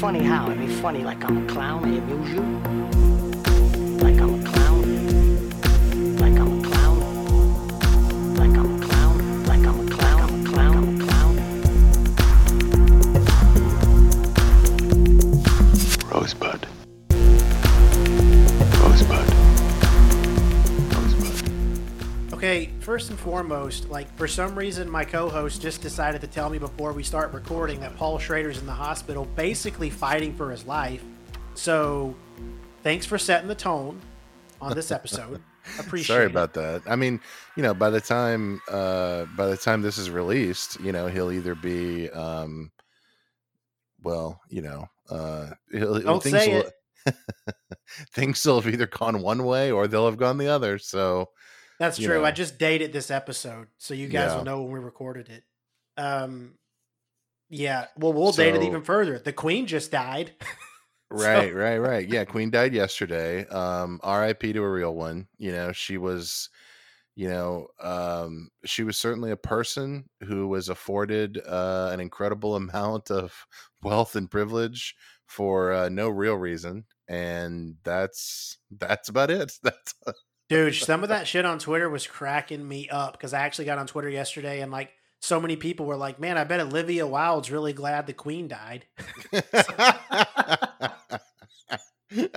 funny how? I mean, funny like I'm a clown. And I amuse you. First and foremost, like for some reason, my co-host just decided to tell me before we start recording that Paul Schrader's in the hospital, basically fighting for his life. So, thanks for setting the tone on this episode. Appreciate. Sorry it. about that. I mean, you know, by the time uh by the time this is released, you know, he'll either be um well, you know, uh he'll, Don't things say will, things will have either gone one way or they'll have gone the other. So That's true. know. I just dated this episode, so you guys Yeah. will know when we recorded it. Um, yeah. Well, we'll date it even further. The Queen just died. right, right, right. Yeah, Queen died yesterday. Um RIP to a real one. You know, she was you know, um she was certainly a person who was afforded uh an incredible amount of wealth and privilege for uh, no real reason and that's that's about it. That's Dude, some of that shit on Twitter was cracking me up because I actually got on Twitter yesterday and like so many people were like, "Man, I bet Olivia Wilde's really glad the Queen died." I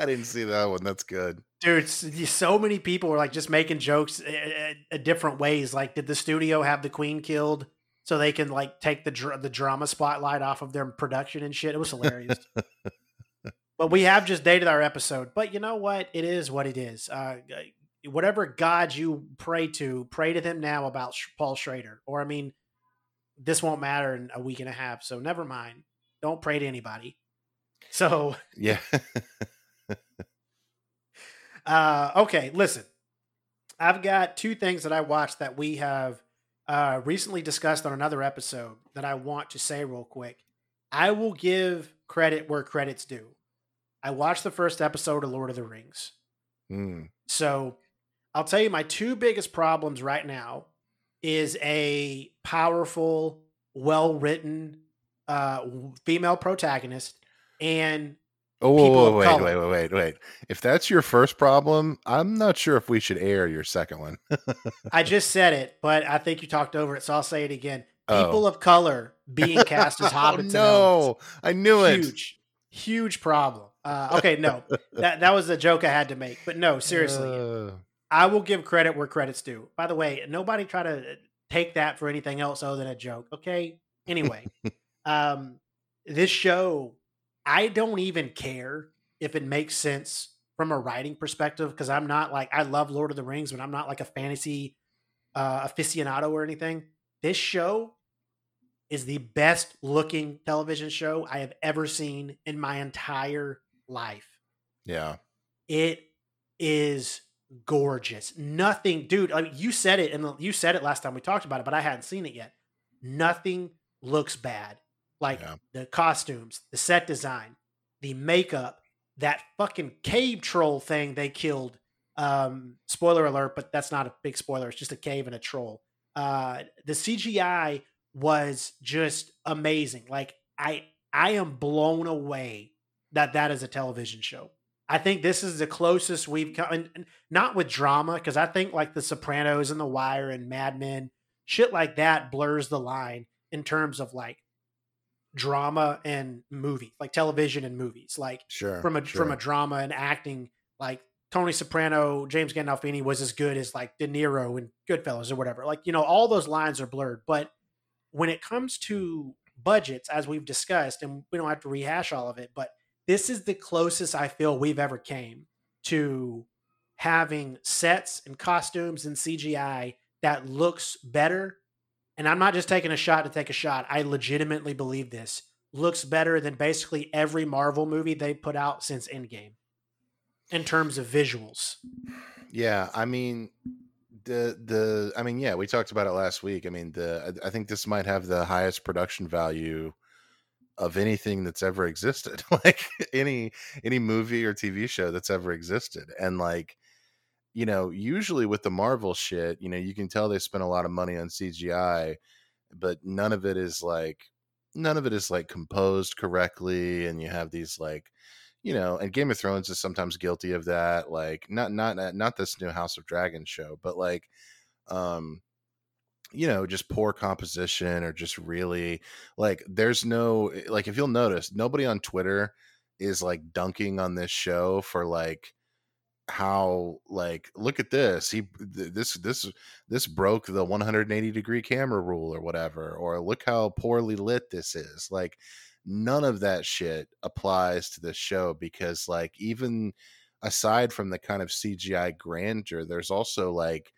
didn't see that one. That's good. Dude, so many people were like just making jokes uh, different ways. Like, did the studio have the Queen killed so they can like take the dr- the drama spotlight off of their production and shit? It was hilarious. but we have just dated our episode. But you know what? It is what it is. Uh, whatever God you pray to, pray to them now about Sh- Paul Schrader. Or I mean, this won't matter in a week and a half. So never mind. Don't pray to anybody. So Yeah. Uh, okay, listen. I've got two things that I watched that we have uh, recently discussed on another episode that I want to say real quick. I will give credit where credit's due. I watched the first episode of Lord of the Rings. Mm. So I'll tell you my two biggest problems right now is a powerful, well written uh, female protagonist and Oh, People whoa, wait, color. wait, wait, wait, wait. If that's your first problem, I'm not sure if we should air your second one. I just said it, but I think you talked over it, so I'll say it again. Oh. People of color being cast as Oh, hobbits. elves. no, I knew it. huge, huge problem. Uh, okay, no, that that was a joke I had to make, but no, seriously, Uh, I will give credit where credit's due. By the way, nobody try to take that for anything else other than a joke. Okay. Anyway, um, this show, I don't even care if it makes sense from a writing perspective because I'm not like I love Lord of the Rings, but I'm not like a fantasy uh, aficionado or anything. This show is the best looking television show I have ever seen in my entire life. yeah. It is gorgeous. Nothing, dude. I mean, you said it, and you said it last time we talked about it, but I hadn't seen it yet. Nothing looks bad. Like Yeah. the costumes, the set design, the makeup, that fucking cave troll thing they killed. Um, spoiler alert, but that's not a big spoiler. It's just a cave and a troll. Uh, the CGI was just amazing. Like I, I am blown away that that is a television show. I think this is the closest we've come, and, not with drama, because I think like The Sopranos and The Wire and Mad Men, shit like that blurs the line in terms of like drama and movie, like television and movies. Like Sure. from a from a drama and acting, like Tony Soprano, James Gandolfini was as good as like De Niro and Goodfellas or whatever. Like you know, all those lines are blurred. But when it comes to budgets, as we've discussed, and we don't have to rehash all of it, but this is the closest I feel we've ever came to having sets and costumes and CGI that looks better. And I'm not just taking a shot to take a shot. I legitimately believe this looks better than basically every Marvel movie they put out since Endgame in terms of visuals. Yeah, I mean the the I mean yeah, we talked about it last week. I mean the I I think this might have the highest production value of anything that's ever existed. like any any movie or TV show that's ever existed. And like you know, usually with the Marvel shit, you know, you can tell they spent a lot of money on CGI, but none of it is like none of it is like composed correctly and you have these like you know and game of thrones is sometimes guilty of that like not not not this new house of dragons show but like um you know just poor composition or just really like there's no eh, like if you'll notice nobody on twitter is like dunking on this show for like how like look at this he this this this broke the 180 degree camera rule or whatever or look how poorly lit this is like none of that shit applies to this show because like even aside from the kind of CGI grandeur there's also like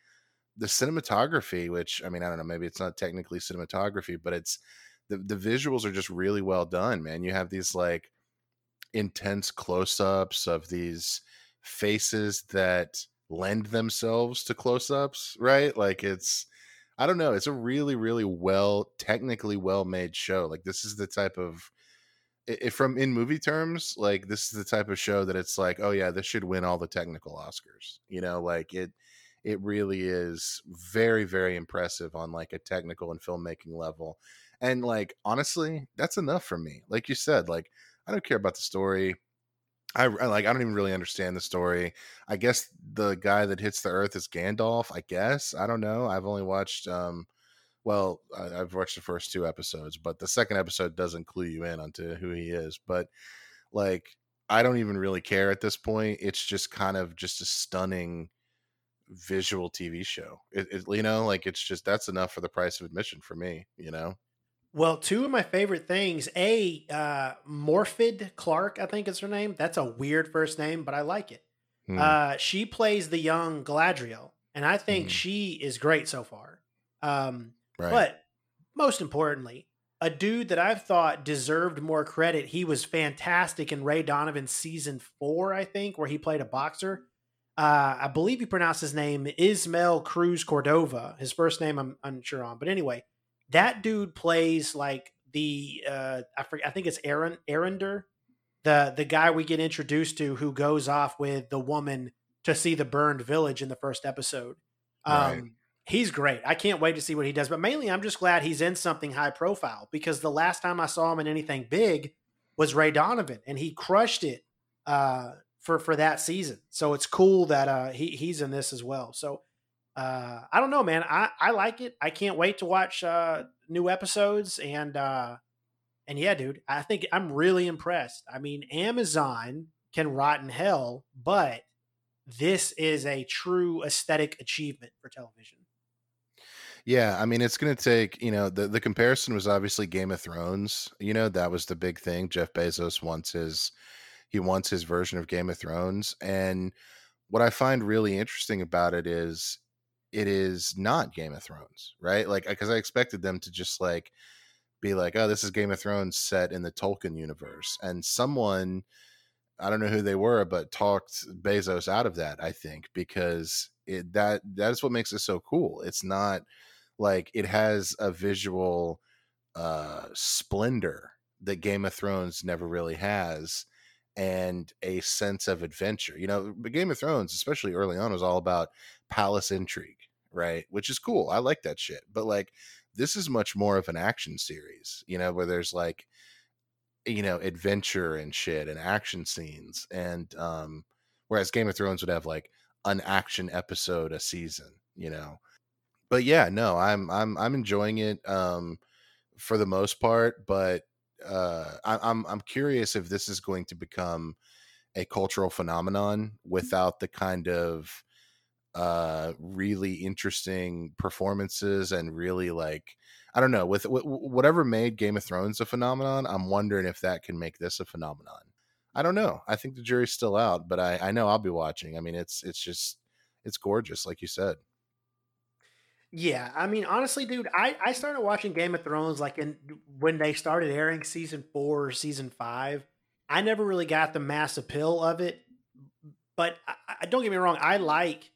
the cinematography which I mean I don't know maybe it's not technically cinematography but it's the the visuals are just really well done man. You have these like intense close-ups of these faces that lend themselves to close-ups right? Like it's i don't know it's a really really well technically well made show. Like this is the type of if from in movie terms like this is the type of show that it's like oh yeah this should win all the technical oscars you know? Like it it really is very very impressive on like a technical and filmmaking level and like honestly that's enough for me like you said like i don't care about the story I, I like I don't even really understand the story. I guess the guy that hits the earth is Gandalf, I guess. I don't know. I've only watched um well, I, have watched the first two episodes, but the second episode doesn't clue you in onto who he is. But like I don't even really care at this point. It's just kind of just a stunning visual TV show. It, it, you know, like it's just that's enough for the price of admission for me. You know. Well, two of my favorite things. A uh, Morfydd Clark, I think is her name. That's a weird first name, but I like it. Hmm. Uh, she plays the young Galadriel, and I think hmm. she is great so far. Um, right. But most importantly, a dude that I've thought deserved more credit. He was fantastic in Ray Donovan season four, I think, where he played a boxer. Uh, I believe he pronounced his name Ismael Cruz Cordova. His first name I'm unsure on, but anyway, that dude plays like the uh, I forget, I think it's Aaron Eärendil, the the guy we get introduced to who goes off with the woman to see the burned village in the first episode. Um, right. He's great. I can't wait to see what he does. But mainly, I'm just glad he's in something high profile because the last time I saw him in anything big was Ray Donovan, and he crushed it uh, for for that season. So it's cool that uh, he he's in this as well. So uh, I don't know, man. I, I like it. I can't wait to watch uh, new episodes and uh, and yeah, dude, I think I'm really impressed. I mean, Amazon can rot in hell, but this is a true aesthetic achievement for television. Yeah, I mean, it's going to take, you know, the, the comparison was obviously Game of Thrones. You know, that was the big thing. Jeff Bezos wants his, he wants his version of Game of Thrones. And what I find really interesting about it is it is not Game of Thrones, right? Like, because I expected them to just like be like, oh, this is Game of Thrones set in the Tolkien universe. And someone, I don't know who they were, but talked Bezos out of that, I think, because it that that is what makes it so cool. It's not like it has a visual uh splendor that Game of Thrones never really has and a sense of adventure. You know, Game of Thrones, especially early on, was all about palace intrigue, right? Which is cool. I like that shit. But like this is much more of an action series, you know, where there's like you know, adventure and shit and action scenes and um whereas Game of Thrones would have like an action episode a season, you know. But yeah, no, I'm I'm I'm enjoying it um for the most part, but uh I, I'm I'm curious if this is going to become a cultural phenomenon without the kind of uh really interesting performances and really like I don't know with, with whatever made Game of Thrones a phenomenon. I'm wondering if that can make this a phenomenon. I don't know. I think the jury's still out, but I I know I'll be watching. I mean, it's it's just it's gorgeous, like you said. Yeah, I mean, honestly, dude, I I started watching Game of Thrones like in when they started airing season four or season five. I never really got the mass appeal of it, but I, I don't get me wrong, I like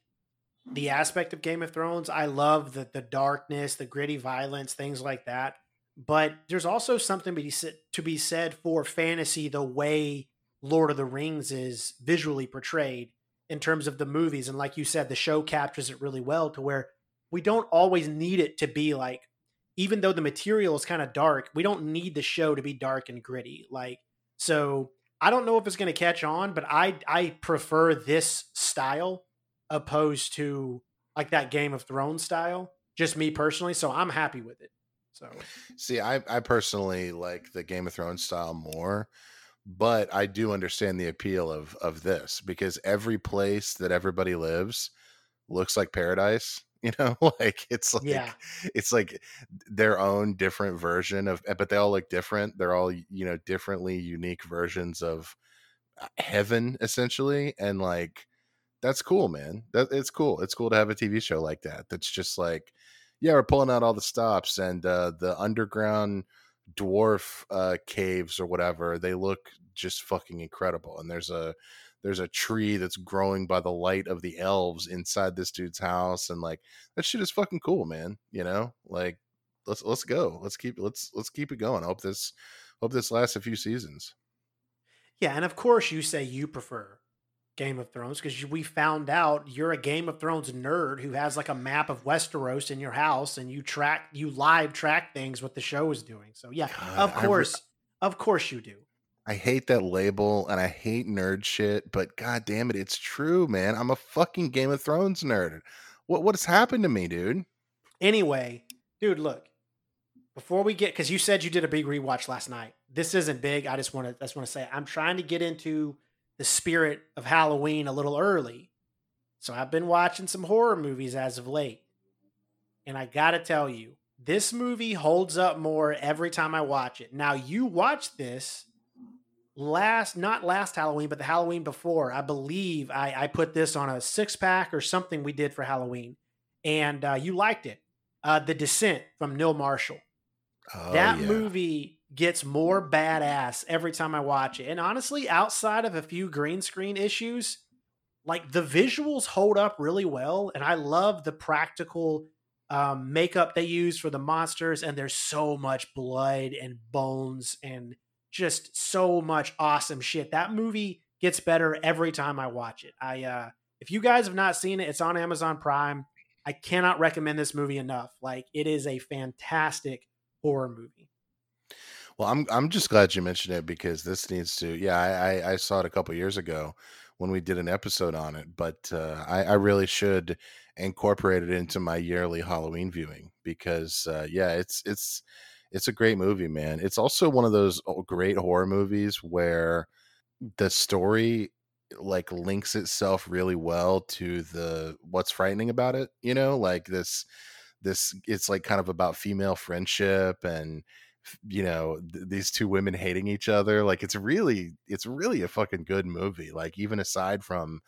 the aspect of Game of Thrones. I love the the darkness, the gritty violence, things like that. But there's also something to be said, to be said for fantasy, the way Lord of the Rings is visually portrayed in terms of the movies. And like you said, the show captures it really well to where we don't always need it to be like even though the material is kind of dark, we don't need the show to be dark and gritty. Like, so I don't know if it's going to catch on, but I I prefer this style opposed to like that Game of Thrones style. Just me personally, so I'm happy with it. So see, I I personally like the Game of Thrones style more, but I do understand the appeal of of this because every place that everybody lives looks like paradise you know like it's like yeah, it's like their own different version of eh, but they all look different. They're all you know differently unique versions of uh, heaven essentially and like that's cool man. That it's cool. It's cool to have a tv show like that that's just like yeah we're pulling out all the stops and uh the underground dwarf uh caves or whatever they look just fucking incredible and there's a there's a tree that's growing by the light of the elves inside this dude's house and like that shit is fucking cool man you know like let's let's go let's keep let's let's keep it going hope this hope this lasts a few seasons yeah, and of course you say you prefer Game of Thrones because we found out you're a Game of Thrones nerd who has like a map of Westeros in your house and you track you live track things what the show is doing. So yeah, God, of I re- course, of course you do. I hate that label and I hate nerd shit, but god damn it, it's true, man. I'm a fucking Game of Thrones nerd. What what has happened to me, dude? Anyway, dude, look. Before we get, because you said you did a big rewatch last night. This isn't big. I just want to, just want to say, I'm trying to get into the spirit of Halloween a little early. So I've been watching some horror movies as of late, and I gotta tell you, this movie holds up more every time I watch it. Now you watch this last not last Halloween, but the Halloween before. I believe I, I put this on a six pack or something we did for Halloween, and uh, you liked it. Uh, the Descent from Neil Marshall. Oh, that yeah. movie gets more badass every time I watch it. And honestly, outside of a few green screen issues, like the visuals hold up really well. And I love the practical um, makeup they use for the monsters. And there's so much blood and bones and just so much awesome shit. That movie gets better every time I watch it. I uh if you guys have not seen it, it's on Amazon Prime. I cannot recommend this movie enough. Like it is a fantastic horror movie. Well, I'm I'm just glad you mentioned it because this needs to. Yeah, I I, I saw it a couple years ago when we did an episode on it, but uh, I, I really should incorporate it into my yearly Halloween viewing because uh, yeah, it's it's it's a great movie, man. It's also one of those uh, great horror movies where the story like links itself really well to the what's frightening about it, you know, like this this it's like kind of about female friendship and you know th- these two women hating each other. Like it's really it's really a fucking good movie. Like even aside from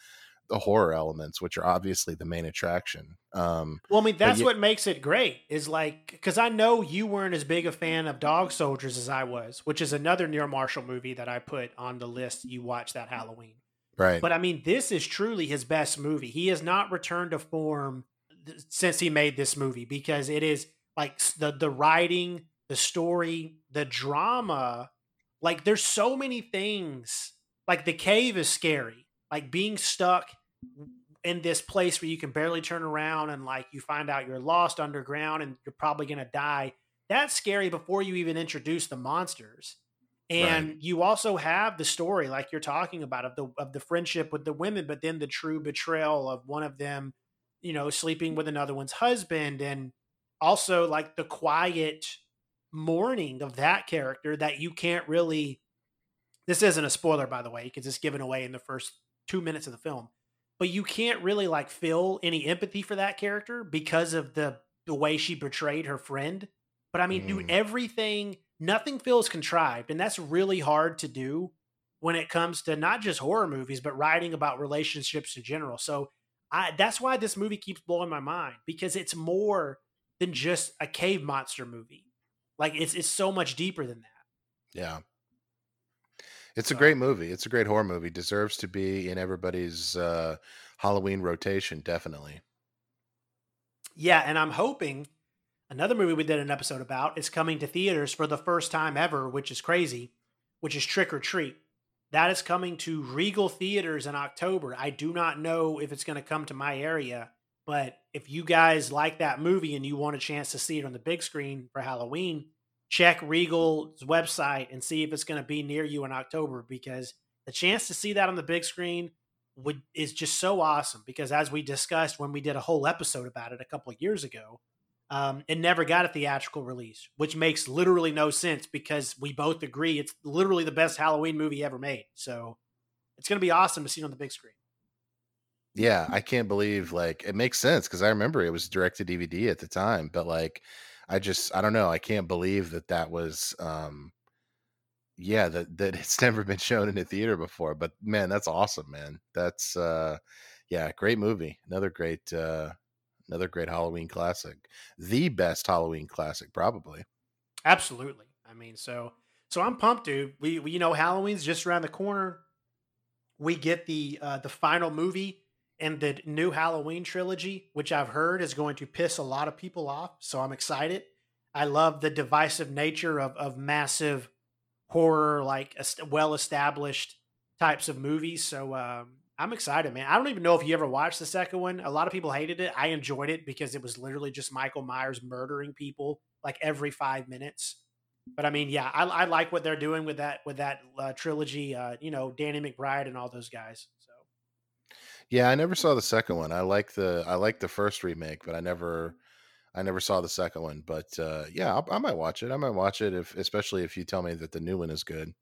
the horror elements which are obviously the main attraction um Well, I mean, that's what makes it great. Is like because I know you weren't as big a fan of Dog Soldiers as I was, which is another Neil Marshall movie that I put on the list. You watch that Halloween, right but I mean, this is truly his best movie. He has not returned to form th- since he made this movie because it is like the the writing, the story, the drama. Like, there's so many things. Like the cave is scary. Like being stuck in this place where you can barely turn around and like you find out you're lost underground and you're probably going to die. That's scary before you even introduce the monsters. And you also have the story like you're talking about of the of the friendship with the women but then the true betrayal of one of them, you know, sleeping with another one's husband and also like the quiet mourning of that character that you can't really this isn't a spoiler by the way because it's given away in the first 2 minutes of the film but you can't really like feel any empathy for that character because of the the way she betrayed her friend. But I mean, Mm. everything, nothing feels contrived, and that's really hard to do when it comes to not just horror movies, but writing about relationships in general. So I that's why this movie keeps blowing my mind because it's more than just a cave monster movie. Like it's it's so much deeper than that. yeah it's a great movie it's a great horror movie deserves to be in everybody's uh halloween rotation definitely Yeah, and I'm hoping another movie we did an episode about is coming to theaters for the first time ever, which is crazy, which is Trick or Treat. That is coming to Regal Theaters in October. I do not know if it's going to come to my area, But if you guys like that movie and you want a chance to see it on the big screen for Halloween, check Regal's website and see if it's going to be near you in October because the chance to see that on the big screen would is just so awesome because as we discussed when we did a whole episode about it a couple of years ago, um, it never got a theatrical release, which makes literally no sense because we both agree it's literally the best Halloween movie ever made. So it's going to be awesome to see it on the big screen. Yeah, I can't believe like it makes sense because I remember it was direct to DVD at the time, but like I just I don't know, I can't believe that that was um yeah, that that it's never been shown in a theater before, but man, that's awesome, man. That's uh yeah, great movie. Another great uh another great Halloween classic. The best Halloween classic probably. Absolutely. I mean, so so I'm pumped, dude. We, we you know Halloween's just around the corner. We get the uh the final movie and the new Halloween trilogy, which I've heard is going to piss a lot of people off. So I'm excited. I love the divisive nature of, of massive horror, like well established types of movies. So um, I'm excited, man. I don't even know if you ever watched the second one. A lot of people hated it. I enjoyed it because it was literally just Michael Myers murdering people like every five minutes. But I mean, yeah, I, I like what they're doing with that with that uh, trilogy. Uh, you know, Danny McBride and all those guys. Yeah, I never saw the second one. I like the I like the first remake, but I never I never saw the second one. But uh, yeah, I'll, I might watch it. I might watch it if, especially if you tell me that the new one is good.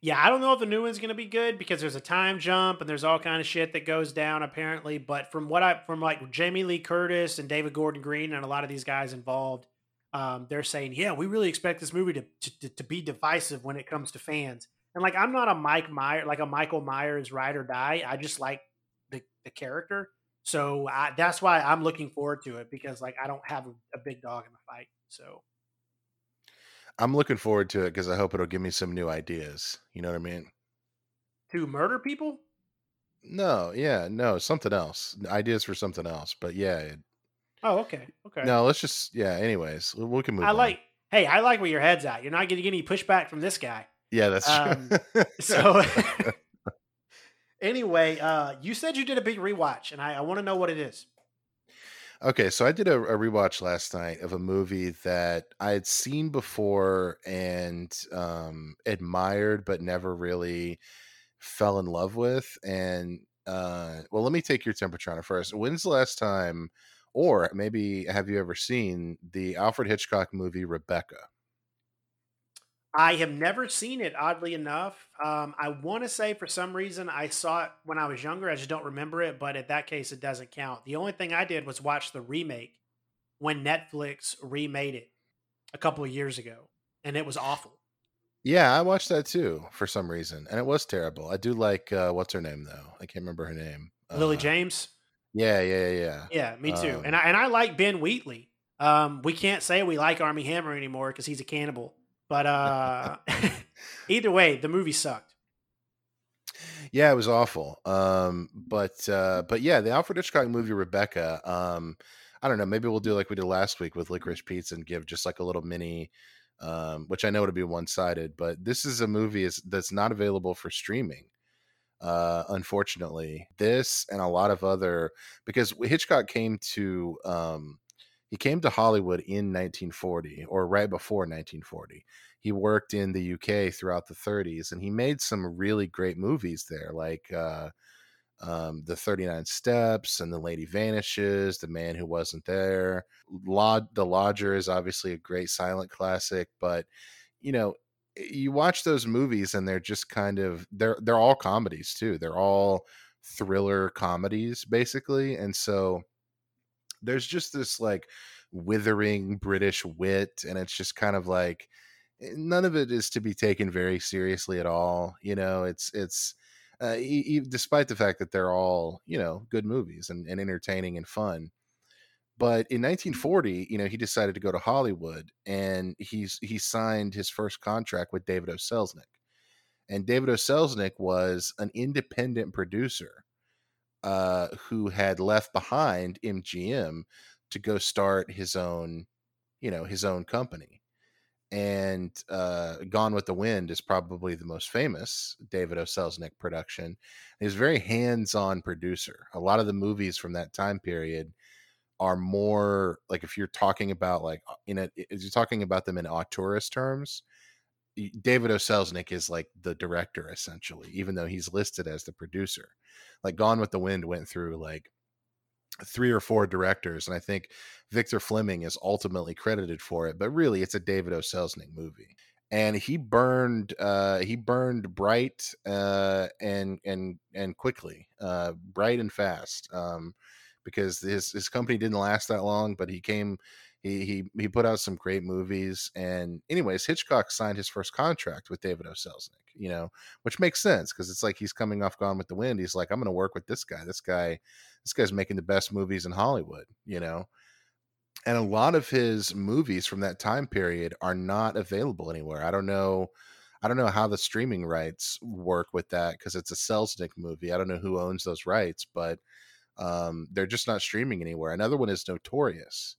Yeah, I don't know if the new one's going to be good because there's a time jump and there's all kind of shit that goes down apparently. But from what I from like Jamie Lee Curtis and David Gordon Green and a lot of these guys involved, um, they're saying, yeah, we really expect this movie to, to to be divisive when it comes to fans. And like, I'm not a Mike Meyer, like a Michael Myers ride or die. I just like the, character. So I, that's why I'm looking forward to it because like I don't have a, a big dog in the fight. So I'm looking forward to it because I hope it'll give me some new ideas. You know what I mean? To murder people? No, yeah, no, something else. Ideas for something else. But yeah. It, oh, okay, okay. No, let's just yeah. Anyways, we can move. I on. like. Hey, I like where your head's at. You're not going to get any pushback from this guy. Yeah, that's um, true. so Anyway, uh, you said you did a big rewatch, and I, I want to know what it is. Okay, so I did a, a, rewatch last night of a movie that I had seen before and um, admired, but never really fell in love with. And uh, well, let me take your temperature on it first. When's the last time, or maybe have you ever seen the Alfred Hitchcock movie Rebecca? I have never seen it, oddly enough. Um, I want to say for some reason I saw it when I was younger. I just don't remember it, but in that case, it doesn't count. The only thing I did was watch the remake when Netflix remade it a couple of years ago, and it was awful. Yeah, I watched that too for some reason, and it was terrible. I do like uh, what's her name though? I can't remember her name. Lily uh, James. Yeah, yeah, yeah. Yeah, me too. Um, and I and I like Ben Wheatley. Um, we can't say we like Armie Hammer anymore because he's a cannibal. But uh, either way, the movie sucked. Yeah, it was awful. Um, but uh, but yeah, the Alfred Hitchcock movie Rebecca. Um, I don't know. Maybe we'll do like we did last week with Licorice Pizza and give just like a little mini. Um, which I know would be one sided, but this is a movie is, that's not available for streaming. Uh, unfortunately, this and a lot of other because Hitchcock came to um, he came to Hollywood in 1940 or right before 1940. He worked in the UK throughout the 30s and he made some really great movies there, like uh, um, The 39 Steps and The Lady Vanishes, The Man Who Wasn't There. Lod- the Lodger is obviously a great silent classic, but you know, you watch those movies and they're just kind of they're they're all comedies too. They're all thriller comedies basically. And so there's just this like withering British wit, and it's just kind of like eh, none of it is to be taken very seriously at all. You know, it's it's uh, despite the fact that they're all you know good movies and, and entertaining and fun. But in 1940, you know, he decided to go to Hollywood, and he's he signed his first contract with David O. Selznick. And David O. Selznick was an independent producer uh, who had left behind MGM to go start his own, you know, his own company. and uh, Gone with the Wind is probably the most famous David O. Selznick production. He's a very hands-on producer. A lot of the movies from that time period are more like if you're talking about like uh, in a if you're talking about them in auteurist terms, David O. Selznick is like the director essentially, even though he's listed as the producer. Like Gone with the Wind went through like three or four directors, and I think Victor Fleming is ultimately credited for it. But really, it's a David O. Selznick movie, and he burned uh, he burned bright uh, and and and quickly, uh, bright and fast, um, because his his company didn't last that long. But he came. He, he he put out some great movies and anyways hitchcock signed his first contract with david o selznick you know which makes sense because it's like he's coming off gone with the wind he's like i'm to work with this guy this guy this guy's making the best movies in Hollywood, you know. And a lot of his movies from that time period are not available anywhere. I don't know I don't know how the streaming rights work with that because it's a Selznick movie. I don't know who owns those rights, but um, they're just not streaming anywhere. Another one is Notorious,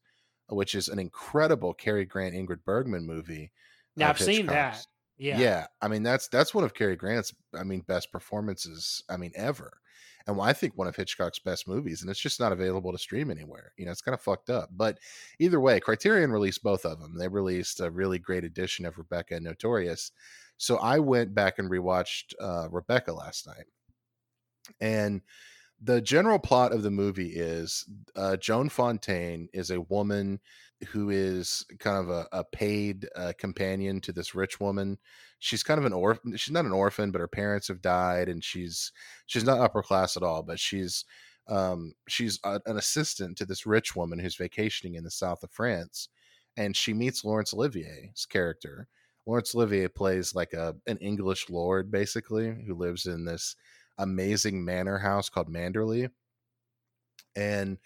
which is an incredible Cary Grant Ingrid Bergman movie. Now I've seen that. Yeah. Yeah, I mean that's that's one of Cary Grant's I mean best performances I mean ever. And I think one of Hitchcock's best movies and it's just not available to stream anywhere. You know, it's kind of fucked up. But either way, Criterion released both of them. They released a really great edition of Rebecca and Notorious. So I went back and rewatched uh, Rebecca last night. And the general plot of the movie is uh, Joan Fontaine is a woman who is kind of a, a paid uh, companion to this rich woman. She's kind of an orphan. She's not an orphan, but her parents have died, and she's she's not upper class at all. But she's um, she's a, an assistant to this rich woman who's vacationing in the south of France, and she meets Laurence Olivier's character. Laurence Olivier plays like a an English lord, basically, who lives in this amazing manor house called Manderley, and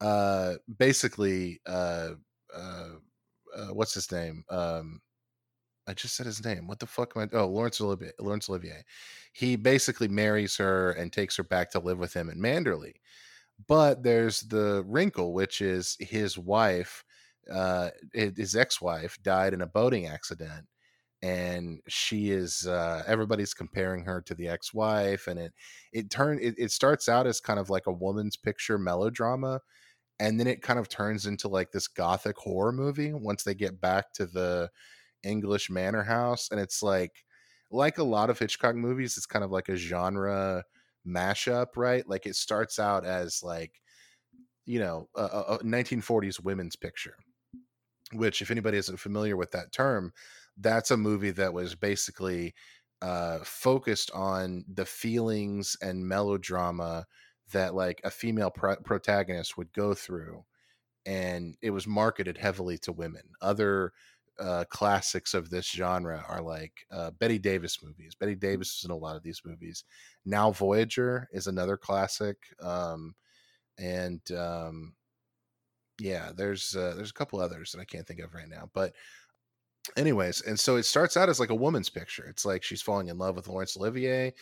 uh, basically, uh, uh, uh, what's his name? Um, I just said his name. What the fuck am I? Oh, Laurence Olivier. Laurence Olivier. He basically marries her and takes her back to live with him in Manderley. But there's the wrinkle, which is his wife, uh, his ex-wife, died in a boating accident, and she is. Uh, everybody's comparing her to the ex-wife, and it it turned. It, it starts out as kind of like a woman's picture melodrama, and then it kind of turns into like this gothic horror movie once they get back to the English manor house and it's like like a lot of Hitchcock movies it's kind of like a genre mashup right like it starts out as like you know a, a 1940s women's picture which if anybody isn't familiar with that term that's a movie that was basically uh focused on the feelings and melodrama that like a female pro- protagonist would go through and it was marketed heavily to women other uh, classics of this genre are like uh, Bette Davis movies. Bette Davis is in a lot of these movies. Now Voyager is another classic, um, and um, yeah, there's uh, there's a couple others that I can't think of right now. But anyways, and so it starts out as like a woman's picture. It's like she's falling in love with Laurence Olivier,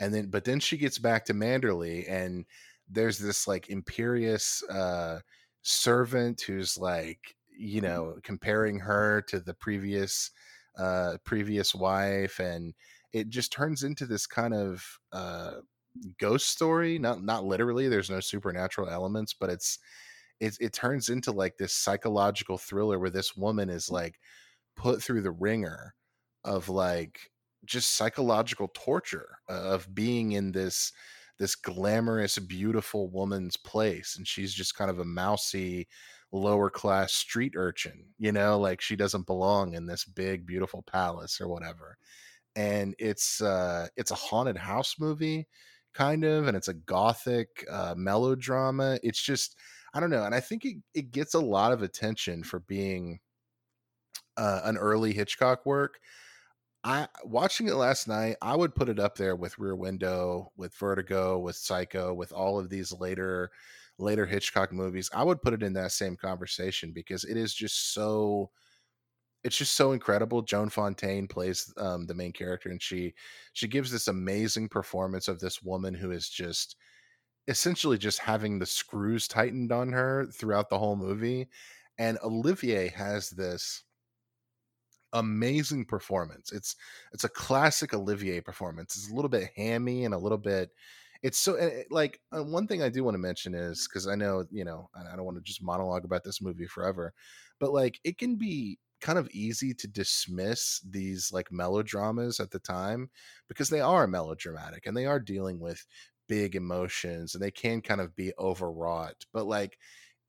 and then but then she gets back to Manderley, and there's this like imperious uh, servant who's like you know comparing her to the previous uh previous wife and it just turns into this kind of uh ghost story. Not not literally there's no supernatural elements but it's it, it turns into like this psychological thriller where this woman is like put through the ringer of like just psychological torture of being in this this glamorous beautiful woman's place and she's just kind of a mousy lower class street urchin you know like she doesn't belong in this big beautiful palace or whatever. And it's uh it's a haunted house movie kind of and it's a gothic uh melodrama. It's just i don't know and i think it, it gets a lot of attention for being uh, an early hitchcock work I watching it last night, I would put it up there with Rear Window, with Vertigo, with Psycho, with all of these later later Hitchcock movies. I would put it in that same conversation because it is just so it's just so incredible. Joan Fontaine plays um, the main character, and she she gives this amazing performance of this woman who is just essentially just having the screws tightened on her throughout the whole movie. And Olivier has this amazing performance. It's it's a classic Olivier performance. It's a little bit hammy and a little bit. It's so eh, like uh, one thing I do want to mention is because I know you know I don't want to just monologue about this movie forever, but like it can be kind of easy to dismiss these like melodramas at the time because they are melodramatic and they are dealing with big emotions and they can kind of be overwrought. But like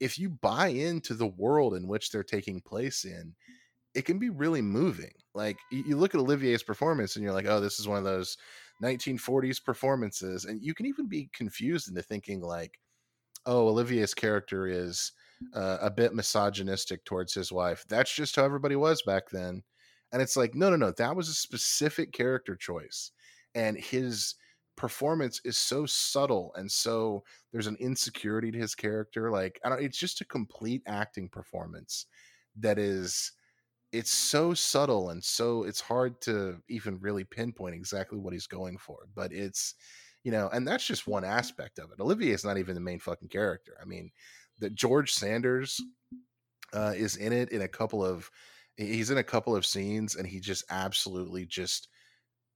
if you buy into the world in which they're taking place in, it can be really moving. Like you look at Olivier's performance and you're like, oh, this is one of those 1940s performances. And you can even be confused into thinking like, oh, Olivier's character is uh, a bit misogynistic towards his wife. That's just how everybody was back then. And it's like, no, no, no, that was a specific character choice. And his performance is so subtle and so there's an insecurity to his character. Like, I don't, it's just a complete acting performance that is it's so subtle and so it's hard to even really pinpoint exactly what he's going for but it's you know and that's just one aspect of it. Olivier is not even the main fucking character. I mean that george sanders uh, is in it in a couple of he's in a couple of scenes and he just absolutely just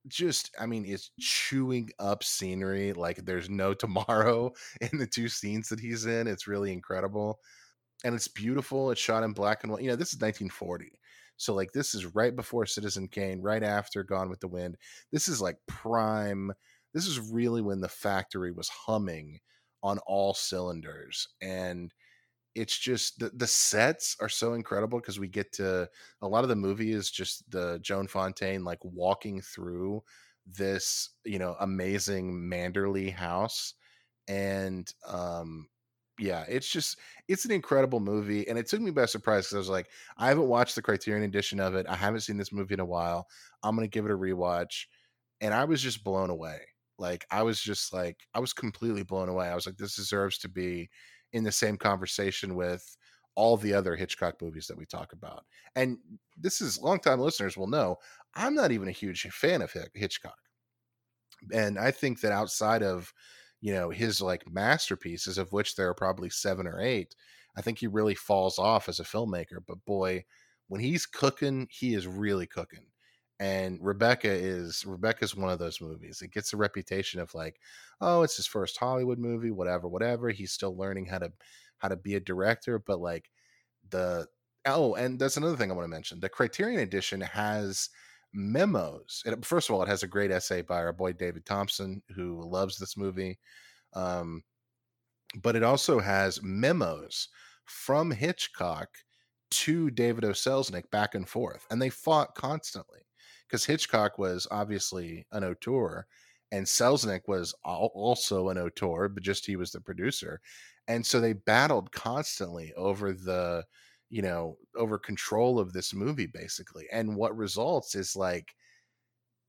just i mean is chewing up scenery like there's no tomorrow in the two scenes that he's in. It's really incredible. And it's beautiful. It's shot in black and white you know this is 1940 so like this is right before Citizen Kane, right after Gone with the Wind. This is like prime. This is really when the factory was humming on all cylinders and it's just the, the sets are so incredible because we get to a lot of the movie is just the Joan Fontaine like walking through this you know amazing Manderley house and um yeah, it's just it's an incredible movie, and it took me by surprise because I was like, I haven't watched the Criterion edition of it. I haven't seen this movie in a while. I'm gonna give it a rewatch, and I was just blown away. Like I was just like I was completely blown away. I was like, this deserves to be in the same conversation with all the other Hitchcock movies that we talk about. And this is longtime listeners will know I'm not even a huge fan of Hitchcock, and I think that outside of you know his like masterpieces of which there are probably seven or eight i think he really falls off as a filmmaker but boy when he's cooking he is really cooking. And rebecca is rebecca's one of those movies. It gets a reputation of like oh it's his first hollywood movie whatever whatever. He's still learning how to how to be a director. But like the oh and that's another thing i want to mention. The criterion edition has memos. And first of all, it has a great essay by our boy David Thomson, who loves this movie. Um, but it also has memos from Hitchcock to David O. Selznick back and forth, and they fought constantly because Hitchcock was obviously an auteur, and Selznick was also an auteur, but just he was the producer, and so they battled constantly over the you know over control of this movie basically and what results is like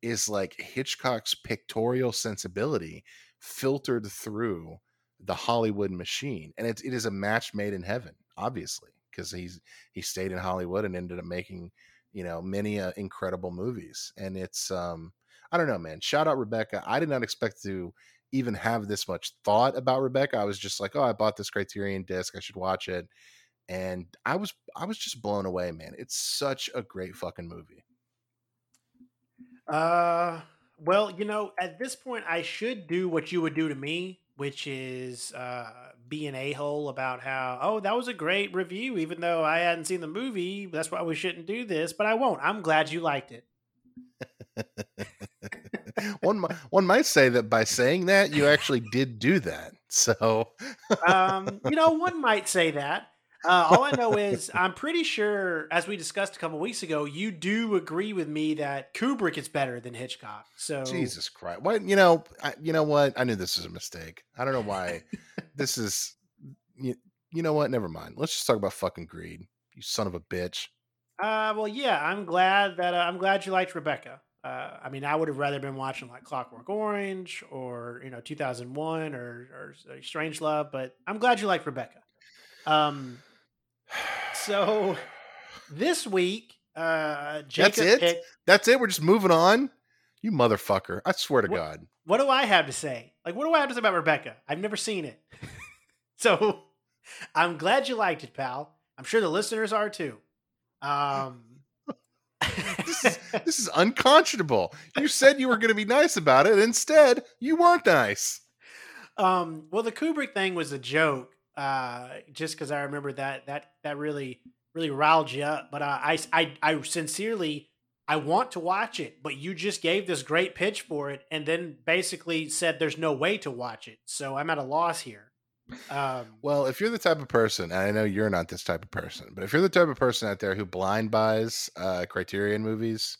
is like hitchcock's pictorial sensibility filtered through the hollywood machine and it, it is a match made in heaven obviously because he's he stayed in hollywood and ended up making you know many uh, incredible movies and it's um i don't know man shout out rebecca i did not expect to even have this much thought about rebecca i was just like oh i bought this criterion disc i should watch it and I was I was just blown away, man. It's such a great fucking movie. Uh, well, you know, at this point, I should do what you would do to me, which is uh, be an a hole about how oh that was a great review, even though I hadn't seen the movie. That's why we shouldn't do this. But I won't. I'm glad you liked it. one one might say that by saying that you actually did do that. So, um, you know, one might say that. Uh, all I know is I'm pretty sure, as we discussed a couple weeks ago, you do agree with me that Kubrick is better than Hitchcock. So Jesus Christ, what you know? I, you know what? I knew this was a mistake. I don't know why. this is you, you know what? Never mind. Let's just talk about fucking greed. You son of a bitch. Uh, well, yeah, I'm glad that uh, I'm glad you liked Rebecca. Uh, I mean, I would have rather been watching like Clockwork Orange or you know 2001 or or Strangelove, but I'm glad you liked Rebecca. Um, so this week, uh, Jacob That's it. picked, That's it. We're just moving on. You motherfucker! I swear to What- God. what do I have to say? Like, what do I have to say about Rebecca? I've never seen it. so I'm glad you liked it, pal. I'm sure the listeners are too. Um, this is this is unconscionable. You said you were going to be nice about it. Instead, you weren't nice. Um, well, the Kubrick thing was a joke, uh, just because I remember that that that really really riled you up. But uh, I I I sincerely I want to watch it, but you just gave this great pitch for it, and then basically said there's no way to watch it. So I'm at a loss here. Um, Well, if you're the type of person, and I know you're not this type of person, but if you're the type of person out there who blind buys uh, Criterion movies,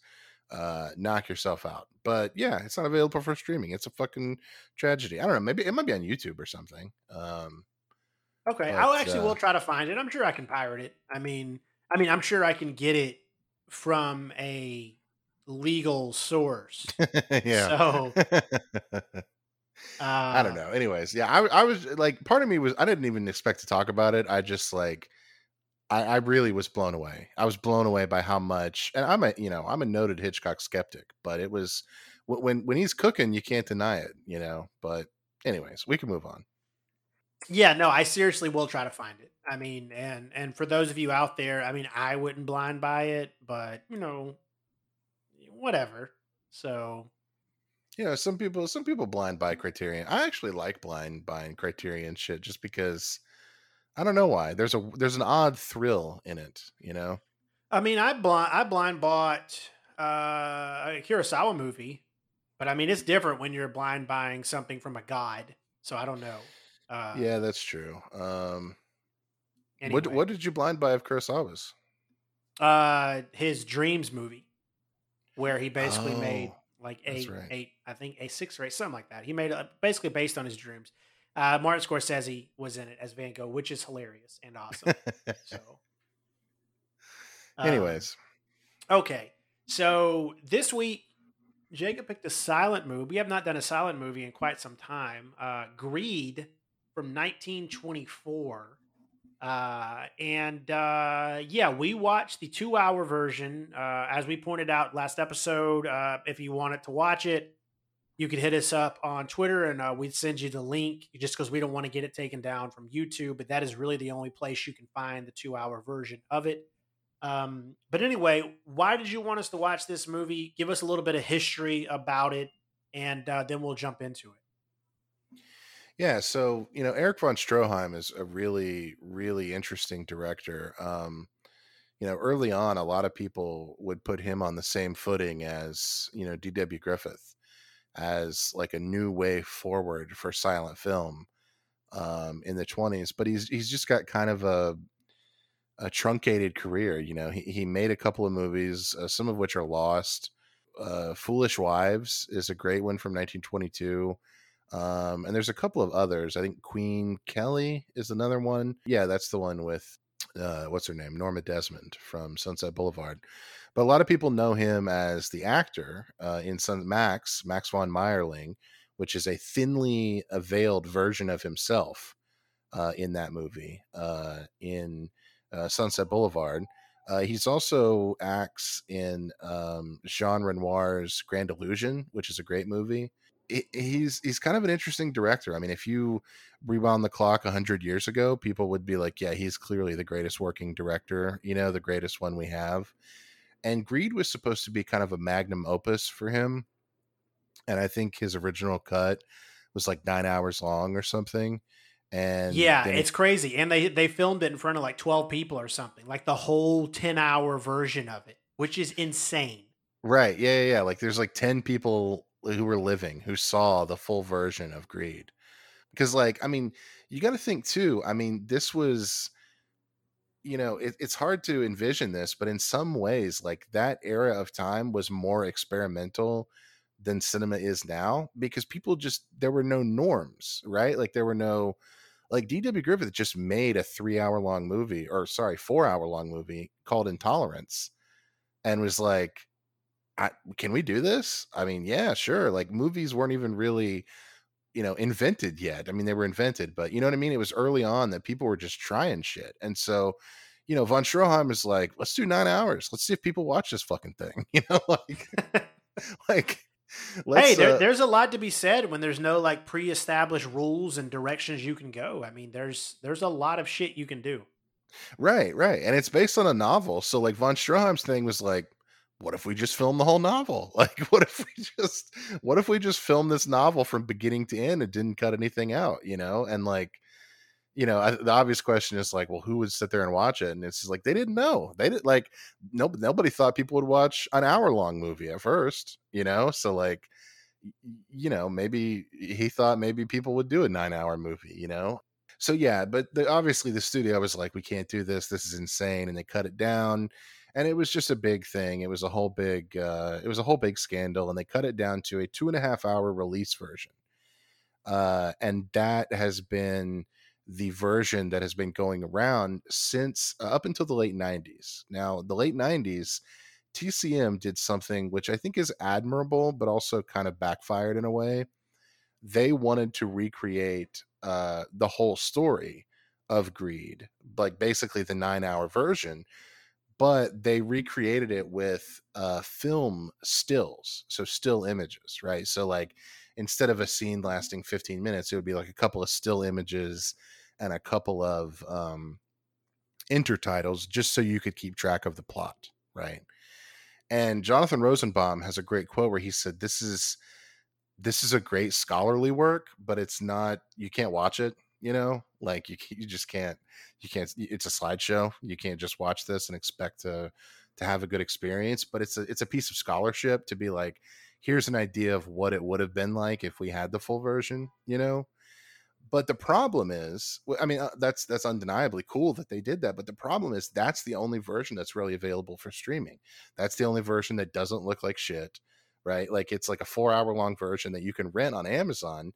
uh, knock yourself out. But yeah, it's not available for streaming. It's a fucking tragedy. I don't know. Maybe it might be on YouTube or something. Um, okay, But, I'll actually uh, will try to find it. I'm sure I can pirate it. I mean, I mean, I'm sure I can get it from a legal source. yeah. So uh, I don't know. Anyways, yeah, I, I was like, part of me was, I didn't even expect to talk about it. I just like, I, I really was blown away. I was blown away by how much, and I'm a, you know, I'm a noted Hitchcock skeptic, but it was when when he's cooking, you can't deny it, you know. But anyways, we can move on. Yeah, no, I seriously will try to find it. I mean, and and for those of you out there, I mean, I wouldn't blind buy it, but you know, whatever. So You know, some people, some people blind buy Criterion. I actually like blind buying Criterion shit just because I don't know why. There's a there's an odd thrill in it, you know. I mean, I blind I blind bought uh, a Kurosawa movie, but I mean, it's different when you're blind buying something from a guide. So I don't know. Uh, yeah, that's true. Um, Anyway, what what did you blind buy of Kurosawa's? uh, his Dreams movie, where he basically made Oh, like that's eight, right. eight, I think a six or eight, something like that. He made a, basically based on his dreams. Uh, Martin Scorsese was in it as Van Gogh, which is hilarious and awesome. So, um, Anyways, okay. So this week, Jacob picked a silent movie. We have not done a silent movie in quite some time. Uh, Greed from 1924. Uh, and uh, yeah, we watched the two hour version. Uh, as we pointed out last episode, uh, if you wanted to watch it, you could hit us up on Twitter and uh, we'd send you the link just because we don't want to get it taken down from YouTube. But that is really the only place you can find the two hour version of it. Um, but anyway, why did you want us to watch this movie? Give us a little bit of history about it, and uh, then we'll jump into it. Yeah. So you know, Erich von Stroheim is a really really interesting director. Um, you know, early on, a lot of people would put him on the same footing as you know D.W. Griffith as like a new way forward for silent film um, in the twenties. But he's he's just got kind of a a truncated career. You know, he he made a couple of movies, uh, some of which are lost. Uh, Foolish Wives is a great one from 1922. Um, and there's a couple of others. I think Queen Kelly is another one. Yeah, that's the one with uh, what's her name, Norma Desmond from Sunset Boulevard. But a lot of people know him as the actor uh, in Sun Max, Max von Mayerling, which is a thinly veiled version of himself uh, in that movie uh, in uh, Sunset Boulevard. Uh, he's also acts in um, Jean Renoir's Grand Illusion, which is a great movie. He- He's he's kind of an interesting director. I mean, if you rewound the clock hundred years ago, people would be like, "Yeah, he's clearly the greatest working director. You know, the greatest one we have." And Greed was supposed to be kind of a magnum opus for him, and I think his original cut was like nine hours long or something. And yeah, it's crazy, and they they filmed it in front of like twelve people or something, like the whole ten hour version of it, which is insane. Right. Yeah, yeah, yeah. Like there's like 10 people who were living who saw the full version of Greed. Because like, I mean, you got to think too. I mean, this was you know, it, it's hard to envision this, but in some ways like that era of time was more experimental than cinema is now because people just there were no norms, right? Like there were no like D.W. Griffith just made a 3-hour long movie or sorry, 4-hour long movie called Intolerance and was like I, can we do this? I mean, yeah, sure. Like movies weren't even really, you know, invented yet. I mean, they were invented, but you know what I mean? It was early on that people were just trying shit. And so, you know, von Stroheim is like, let's do nine hours. Let's see if people watch this fucking thing. You know, like, like, let's, hey, there, uh, there's a lot to be said when there's no like pre-established rules and directions you can go. I mean, there's there's a lot of shit you can do. right, right. And it's based on a novel. So like von Stroheim's thing was like, what if we just film the whole novel? Like, what if we just, what if we just film this novel from beginning to end and didn't cut anything out, you know? And like, you know, I, the obvious question is like, well, who would sit there and watch it? And it's just like they didn't know. They didn't like no nobody thought people would watch an hour long movie at first, you know. So like, you know, maybe he thought maybe people would do a nine hour movie, you know. So yeah, but the, obviously the studio was like, we can't do this. This is insane, and they cut it down. And it was just a big thing. It was a whole big, uh, it was a whole big scandal, and they cut it down to a two and a half hour release version. Uh, and that has been the version that has been going around since uh, up until the late 90s. Now, the late 90s, TCM did something which I think is admirable, but also kind of backfired in a way. They wanted to recreate uh, the whole story of Greed, like basically the nine hour version, but they recreated it with uh, film stills, so still images, right? So, like, instead of a scene lasting 15 minutes, it would be like a couple of still images and a couple of um, intertitles just so you could keep track of the plot, right? And Jonathan Rosenbaum has a great quote where he said, "This is this is a great scholarly work, but it's not. You can't watch it. You know, like you you just can't. You can't. It's a slideshow. You can't just watch this and expect to to have a good experience. But it's a it's a piece of scholarship to be like, here's an idea of what it would have been like if we had the full version. You know, but the problem is, I mean, uh, that's that's undeniably cool that they did that. But the problem is, that's the only version that's really available for streaming. That's the only version that doesn't look like shit, right? Like it's like a four hour long version that you can rent on Amazon,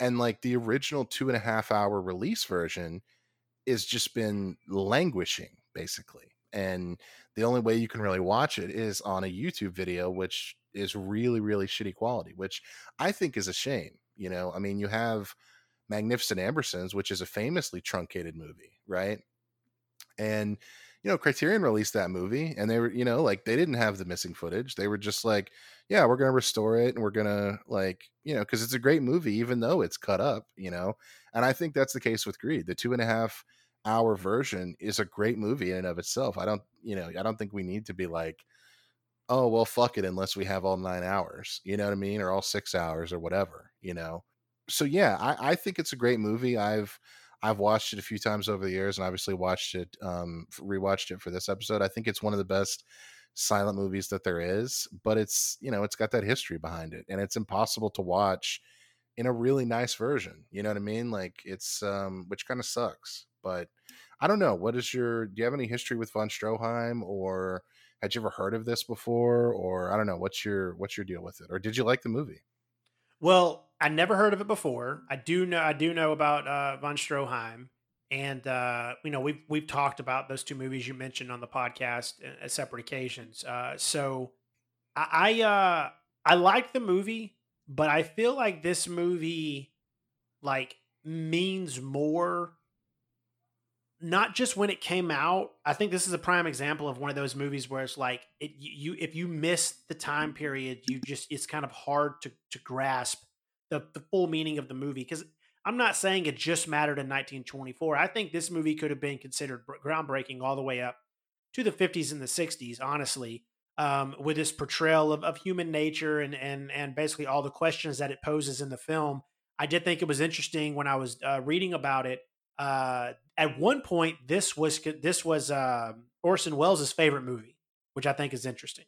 and like the original two and a half hour release version is just been languishing basically. And the only way you can really watch it is on a YouTube video, which is really, really shitty quality, which I think is a shame. You know, I mean, you have Magnificent Ambersons, which is a famously truncated movie, right? And you know, Criterion released that movie, and they were, you know, like they didn't have the missing footage. They were just like, yeah, we're gonna restore it, and we're gonna like, you know, because it's a great movie, even though it's cut up, you know. And I think that's the case with Greed. The two and a half hour version is a great movie in and of itself. I don't, you know, I don't think we need to be like, oh well, fuck it, unless we have all nine hours, you know what I mean, or all six hours or whatever, you know so yeah, I, I think it's a great movie. I've I've watched it a few times over the years, and obviously watched it, um, rewatched it for this episode. I think it's one of the best silent movies that there is, but it's you know it's got that history behind it, and it's impossible to watch in a really nice version. You know what I mean? Like it's um, which kind of sucks. But I don't know. What is your? Do you have any history with von Stroheim, or had you ever heard of this before, or I don't know. What's your what's your deal with it, or did you like the movie? Well, I never heard of it before. I do know I do know about uh, von Stroheim, and uh, you know we've we've talked about those two movies you mentioned on the podcast at separate occasions. Uh, so I I, uh, I like the movie, but I feel like this movie like means more. Not just when it came out. I think this is a prime example of one of those movies where it's like it, you if you miss the time period, you just it's kind of hard to to grasp the, the full meaning of the movie because I'm not saying it just mattered in 1924. I think this movie could have been considered groundbreaking all the way up to the 50s and the 60s, honestly, um, with this portrayal of, of human nature and, and, and basically all the questions that it poses in the film. I did think it was interesting when I was uh, reading about it. Uh, at one point, this was this was uh, Orson Welles' favorite movie, which I think is interesting.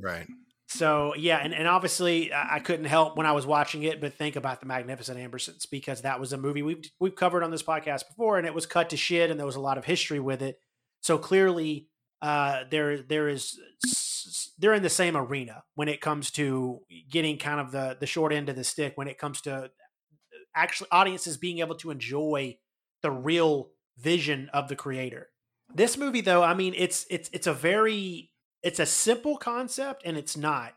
Right. So yeah, and, and obviously I couldn't help when I was watching it, but think about the Magnificent Ambersons because that was a movie we've we've covered on this podcast before, and it was cut to shit, and there was a lot of history with it. So clearly, uh, there there is they're in the same arena when it comes to getting kind of the the short end of the stick when it comes to actually audiences being able to enjoy the real vision of the creator. This movie, though, I mean, it's it's it's a very it's a simple concept and it's not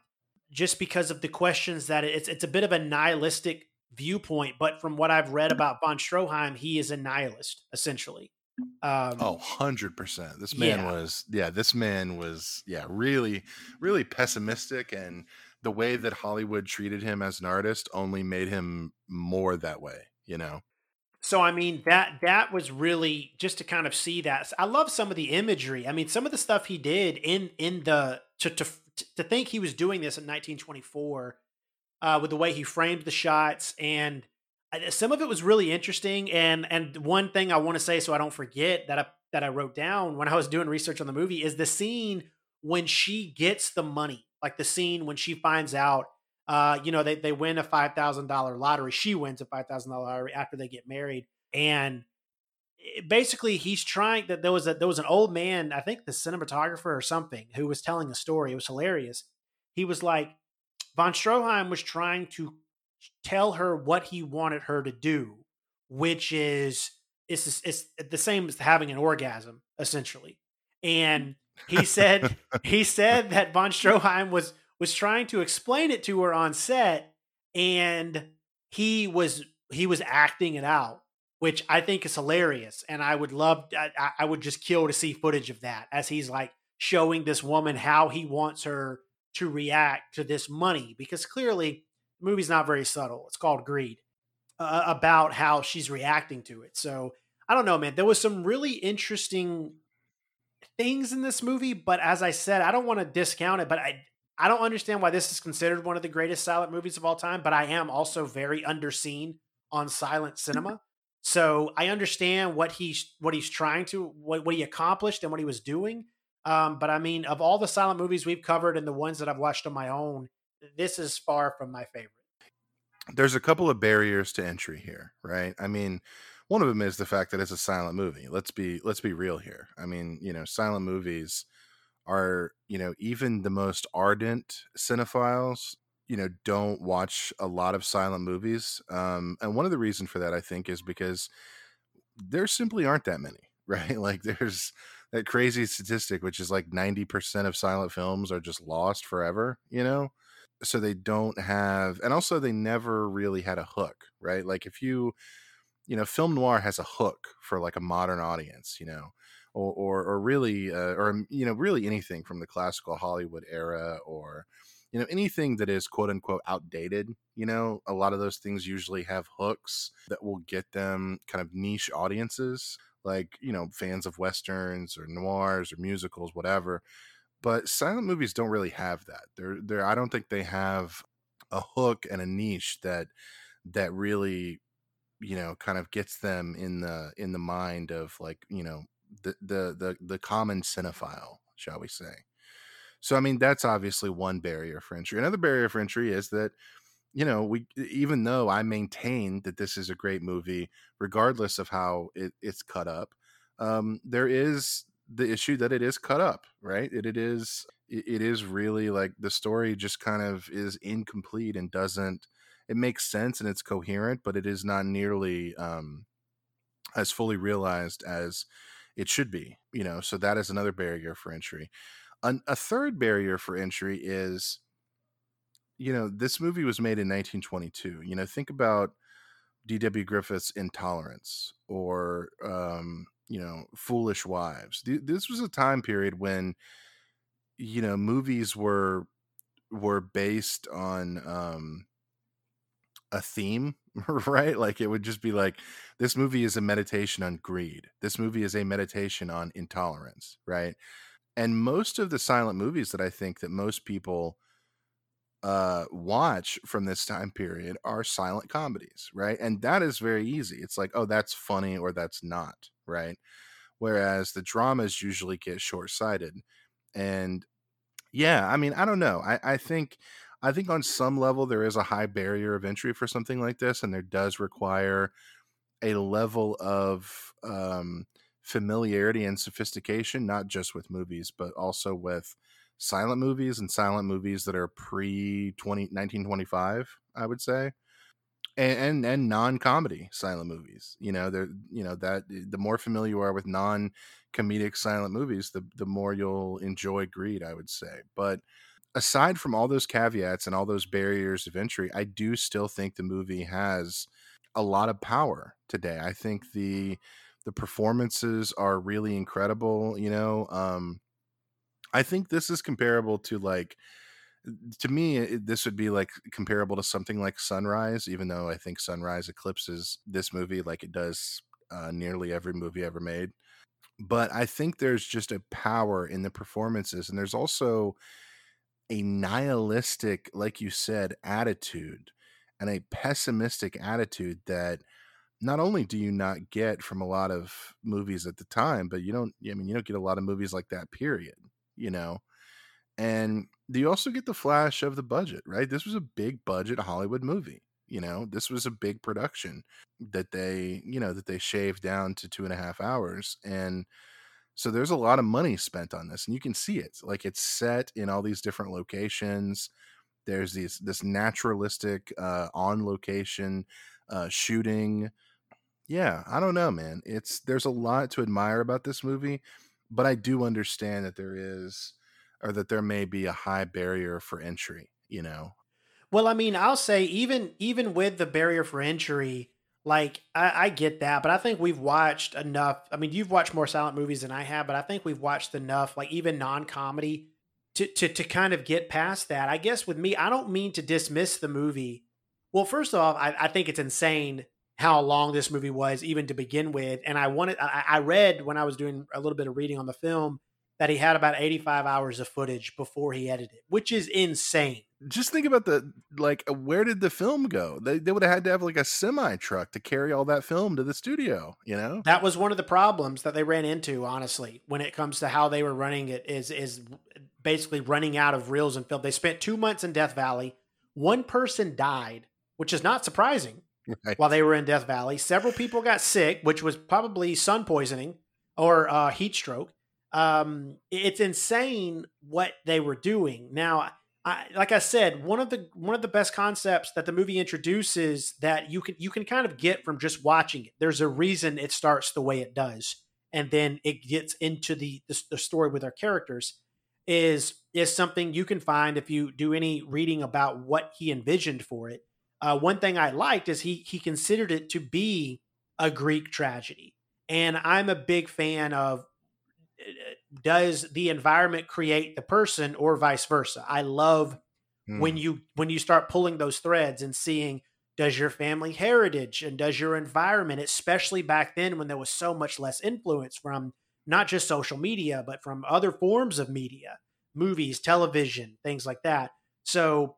just because of the questions that it's it's a bit of a nihilistic viewpoint but from what i've read about von stroheim he is a nihilist essentially. Um, oh 100% this man yeah. was yeah this man was yeah really really pessimistic and the way that hollywood treated him as an artist only made him more that way you know So I mean that that was really just to kind of see that. I love some of the imagery. I mean, some of the stuff he did in in the to to to think he was doing this in 1924 uh, with the way he framed the shots and some of it was really interesting. And and one thing I want to say so I don't forget that I that I wrote down when I was doing research on the movie is the scene when she gets the money, like the scene when she finds out uh, you know, they, they win a $5,000 lottery. She wins a $5,000 lottery after they get married. And basically he's trying that there was a, there was an old man, I think the cinematographer or something who was telling a story. It was hilarious. He was like, von Stroheim was trying to tell her what he wanted her to do, which is, it's, it's the same as having an orgasm essentially. And he said, he said that von Stroheim was, was trying to explain it to her on set and he was he was acting it out which i think is hilarious and i would love I, I, would just kill to see footage of that as he's like showing this woman how he wants her to react to this money because clearly the movie's not very subtle it's called greed uh, about how she's reacting to it so i don't know man there was some really interesting things in this movie but as i said i don't want to discount it but i I don't understand why this is considered one of the greatest silent movies of all time, but I am also very underseen on silent cinema. So I understand what he's what he's trying to what, what he accomplished and what he was doing. Um, but I mean, of all the silent movies we've covered and the ones that I've watched on my own, this is far from my favorite. There's a couple of barriers to entry here, right? I mean, one of them is the fact that it's a silent movie. Let's be let's be real here. I mean, you know, silent movies are you know even the most ardent cinephiles you know don't watch a lot of silent movies um and one of the reasons for that i think is because there simply aren't that many right? Like there's that crazy statistic which is like 90% of silent films are just lost forever you know? So they don't have and also they never really had a hook right? Like if you you know film noir has a hook for like a modern audience you know or or, or really uh, or you know really anything from the classical Hollywood era or you know anything that is quote unquote outdated you know? A lot of those things usually have hooks that will get them kind of niche audiences like you know fans of westerns or noirs or musicals whatever. But silent movies don't really have that. They're they're i don't think they have a hook and a niche that that really you know kind of gets them in the in the mind of like you know the the the, common cinephile, shall we say. So I mean that's obviously one barrier for entry. Another barrier for entry is that you know we even though I maintain that this is a great movie, regardless of how it, it's cut up, um, there is the issue that it is cut up, right? It, it is it is really like the story just kind of is incomplete and doesn't it makes sense and it's coherent, but it is not nearly um, as fully realized as it should be you know so that is another barrier for entry. An, a third barrier for entry is you know this movie was made in 1922 you know think about dw griffith's intolerance or um you know foolish wives. This was a time period when you know movies were were based on um a theme, right? Like it would just be like this movie is a meditation on greed. This movie is a meditation on intolerance, right? And most of the silent movies that I think that most people uh watch from this time period are silent comedies, right? And that is very easy. It's like, oh, that's funny or that's not, right? Whereas the dramas usually get short-sighted. And yeah, I mean, I don't know. I I think I think on some level there is a high barrier of entry for something like this, and there does require a level of um, familiarity and sophistication, not just with movies, but also with silent movies and silent movies that are pre 1925, I would say. And, and, and non-comedy silent movies you know they're you know that the more familiar you are with non-comedic silent movies the the more you'll enjoy greed i would say but aside from all those caveats and all those barriers of entry, I do still think the movie has a lot of power today. I think the the performances are really incredible, you know. Um I think this is comparable to like to me it, this would be like comparable to something like sunrise even though i think sunrise eclipses this movie like it does uh, nearly every movie ever made but i think there's just a power in the performances and there's also a nihilistic like you said attitude and a pessimistic attitude that not only do you not get from a lot of movies at the time but you don't i mean you don't get a lot of movies like that period you know and you also get the flash of the budget, right? This was a big budget Hollywood movie. You know, this was a big production that they, you know, that they shaved down to two and a half hours. And so there's a lot of money spent on this, and you can see it. Like it's set in all these different locations. There's these this naturalistic uh, on location uh, shooting. Yeah, I don't know, man. It's there's a lot to admire about this movie, but I do understand that there is or that there may be a high barrier for entry, you know. Well, I mean, I'll say even even with the barrier for entry, like I, I, get that, but I think we've watched enough. I mean, you've watched more silent movies than I have, but I think we've watched enough, like even non-comedy, to to to kind of get past that. I guess with me, I don't mean to dismiss the movie. Well, first off, I, I think it's insane how long this movie was, even to begin with. And I wanted, I, I read when I was doing a little bit of reading on the film that he had about 85 hours of footage before he edited, which is insane. Just think about the like uh, where did the film go? They, they would have had to have like a semi truck to carry all that film to the studio, you know? That was one of the problems that they ran into, honestly, when it comes to how they were running it is is basically running out of reels and film. They spent 2 months in Death Valley. One person died, which is not surprising. Right. While they were in Death Valley, several people got sick, which was probably sun poisoning or uh, heat stroke um, it's insane what they were doing. Now, I, like I said, one of the one of the best concepts that the movie introduces that you can you can kind of get from just watching it. There's a reason it starts the way it does, and then it gets into the the, the story with our characters. Is is something you can find if you do any reading about what he envisioned for it. Uh, one thing I liked is he he considered it to be a Greek tragedy, and I'm a big fan of does the environment create the person or vice versa i love mm. when you when you start pulling those threads and seeing does your family heritage and does your environment especially back then when there was so much less influence from not just social media but from other forms of media movies television things like that so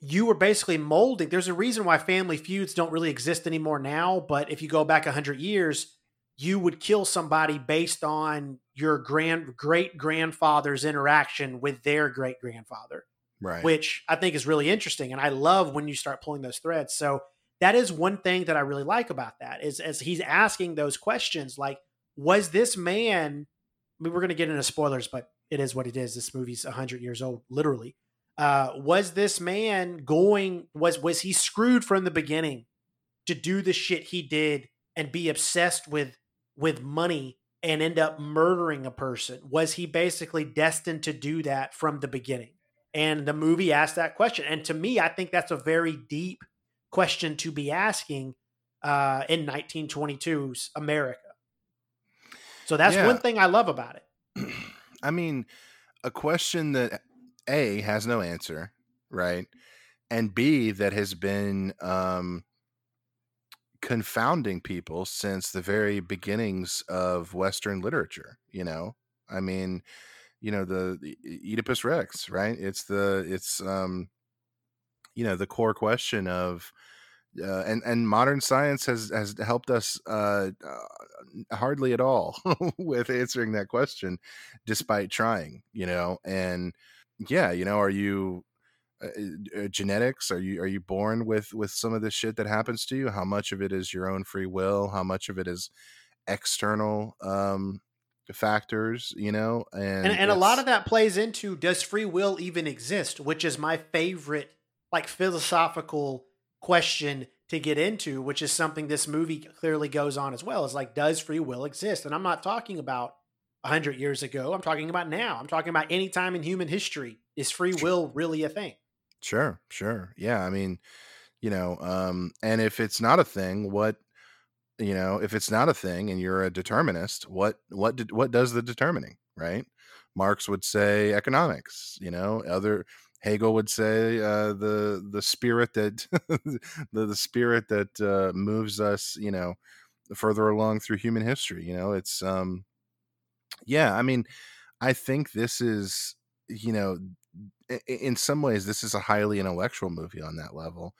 you were basically molding there's a reason why family feuds don't really exist anymore now but if you go back 100 years you would kill somebody based on your grand great grandfather's interaction with their great grandfather right. which i think is really interesting and i love when you start pulling those threads. So that is one thing that i really like about that is as he's asking those questions like was this man I mean, we're going to get into spoilers but it is what it is this movie's 100 years old literally uh, was this man going was was he screwed from the beginning to do the shit he did and be obsessed with with money and end up murdering a person? Was he basically destined to do that from the beginning? And the movie asked that question. And to me, I think that's a very deep question to be asking uh, in 1922's America. So that's yeah. one thing I love about it. I mean, a question that A has no answer, right? And B that has been um, confounding people since the very beginnings of Western literature. You know, I mean, you know the, the Oedipus Rex, right? It's the it's um, you know the core question of. Uh, and and modern science has has helped us uh, uh, hardly at all with answering that question, despite trying. You know, and yeah, you know, are you uh, uh, genetics? Are you are you born with with some of this shit that happens to you? How much of it is your own free will? How much of it is external um factors you know? And and, and a lot of that plays into does free will even exist? Which is my favorite like philosophical question to get into which is something this movie clearly goes on as well is like does free will exist? And i'm not talking about 100 years ago. I'm talking about now. I'm talking about any time in human history. Is free will really a thing Sure, sure. Yeah, I mean, you know, um, and if it's not a thing, what you know, if it's not a thing and you're a determinist, what what did what does the determining, right? Marx would say economics, you know, other Hegel would say uh, the the spirit that the the spirit that uh, moves us, you know, further along through human history. You know, it's um, yeah. I mean, I think this is, you know, in some ways, this is a highly intellectual movie on that level,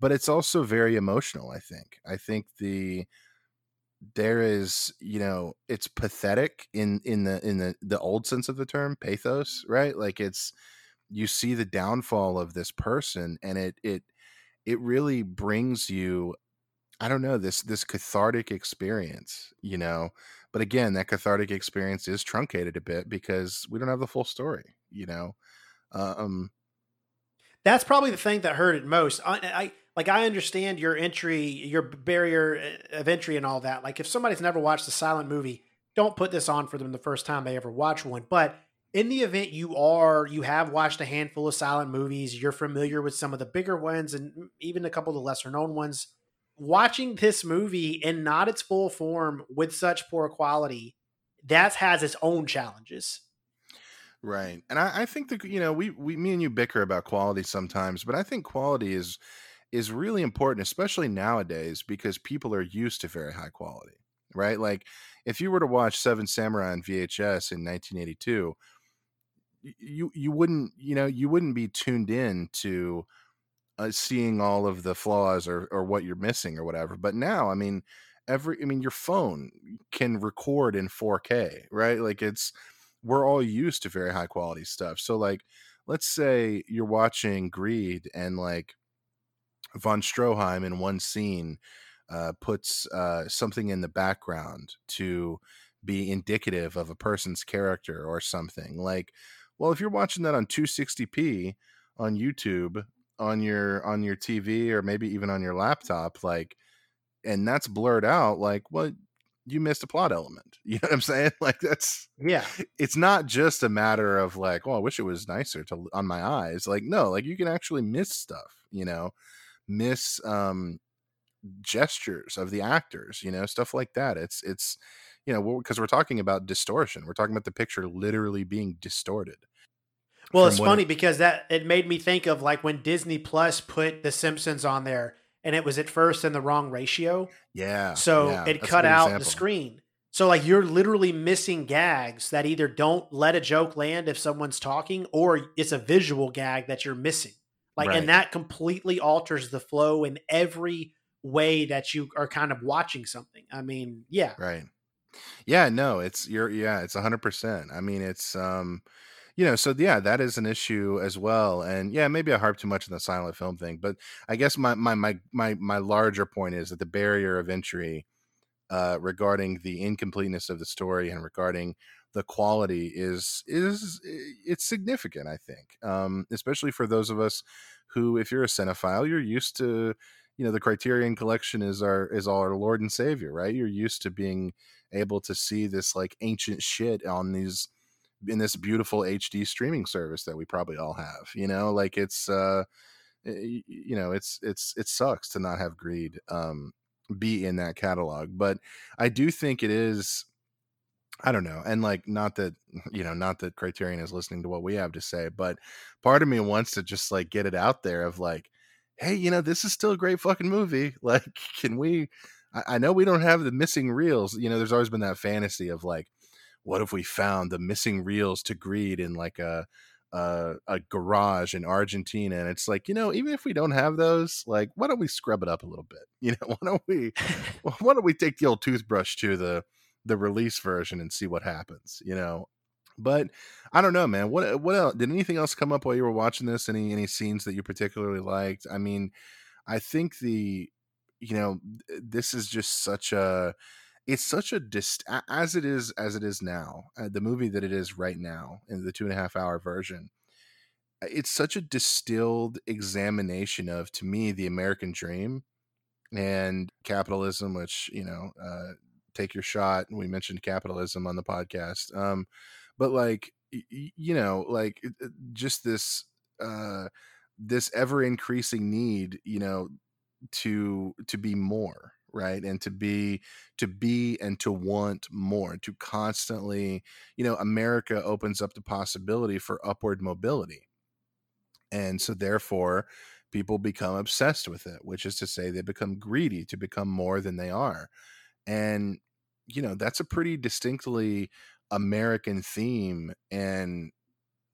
but it's also very emotional. I think. I think the there is you know it's pathetic in in the in the the old sense of the term pathos right like it's you see the downfall of this person and it it it really brings you i don't know this this cathartic experience you know but again that cathartic experience is truncated a bit because we don't have the full story you know um that's probably the thing that hurt it most I, I like I understand your entry, your barrier uh, of entry and all that. Like if somebody's never watched a silent movie, don't put this on for them the first time they ever watch one. But in the event you are, you have watched a handful of silent movies, you're familiar with some of the bigger ones and even a couple of the lesser known ones. Watching this movie in not its full form with such poor quality, that has its own challenges. Right. And I, I think that, you know, we, we, me and you bicker about quality sometimes, but I think quality is, is really important, especially nowadays, because people are used to very high quality, right? Like if you were to watch Seven Samurai on VHS in 1982, you you wouldn't you know you wouldn't be tuned in to uh, seeing all of the flaws or or what you're missing or whatever. But now, I mean, every I mean, your phone can record in 4K, right? Like it's we're all used to very high quality stuff. So like, let's say you're watching Greed and like von Stroheim in one scene uh, puts uh, something in the background to be indicative of a person's character or something. Like, well, if you're watching that on 260p on YouTube on your on your TV or maybe even on your laptop, like, and that's blurred out, like, well, you missed a plot element. You know what I'm saying? Like that's yeah. It's not just a matter of like, oh, I wish it was nicer to on my eyes. Like, no, like you can actually miss stuff. You know, miss um, gestures of the actors, you know, stuff like that. It's it's you know because we're talking about distortion. We're talking about the picture literally being distorted. Well, it's funny it, because that it made me think of like when Disney Plus put The Simpsons on there, and it was at first in the wrong ratio. Yeah. So yeah, it cut out example. the screen. So like you're literally missing gags that either don't let a joke land if someone's talking, or it's a visual gag that you're missing. Like, right. and that completely alters the flow in every way that you are kind of watching something. I mean, yeah. Right. Yeah, no, it's you're yeah, it's a hundred percent. I mean, it's um you know, so yeah, that is an issue as well. And yeah, maybe I harp too much on the silent film thing, but I guess my my my my my larger point is that the barrier of entry uh regarding the incompleteness of the story and regarding the quality is is it's significant i think um, especially for those of us who if you're a cinephile you're used to you know the criterion collection is our is our lord and savior right you're used to being able to see this like ancient shit on these in this beautiful hd streaming service that we probably all have you know like it's uh you know it's it's it sucks to not have greed um be in that catalog but i do think it is I don't know. And like not that you know, not that Criterion is listening to what we have to say, but part of me wants to just like get it out there of like, hey, you know, this is still a great fucking movie. Like, can we I, I know we don't have the missing reels. You know, there's always been that fantasy of like, what if we found the missing reels to greed in like a a, a garage in Argentina, and it's like you know, even if we don't have those, like, why don't we scrub it up a little bit? You know, why don't we, why don't we take the old toothbrush to the the release version and see what happens, you know. But I don't know, man. What what else? Did anything else come up while you were watching this? Any any scenes that you particularly liked? I mean, I think the you know this is just such a it's such a dist as it is as it is now uh, the movie that it is right now in the two and a half hour version uh, it's such a distilled examination of to me the american dream and capitalism which you know uh, take your shot. We mentioned capitalism on the podcast. Um, but like, y- you know, like just this, uh, this ever increasing need, you know, to, to be more right and to be to be and to want more to constantly you know america opens up the possibility for upward mobility And so therefore people become obsessed with it, which is to say they become greedy to become more than they are. And you know, that's a pretty distinctly American theme and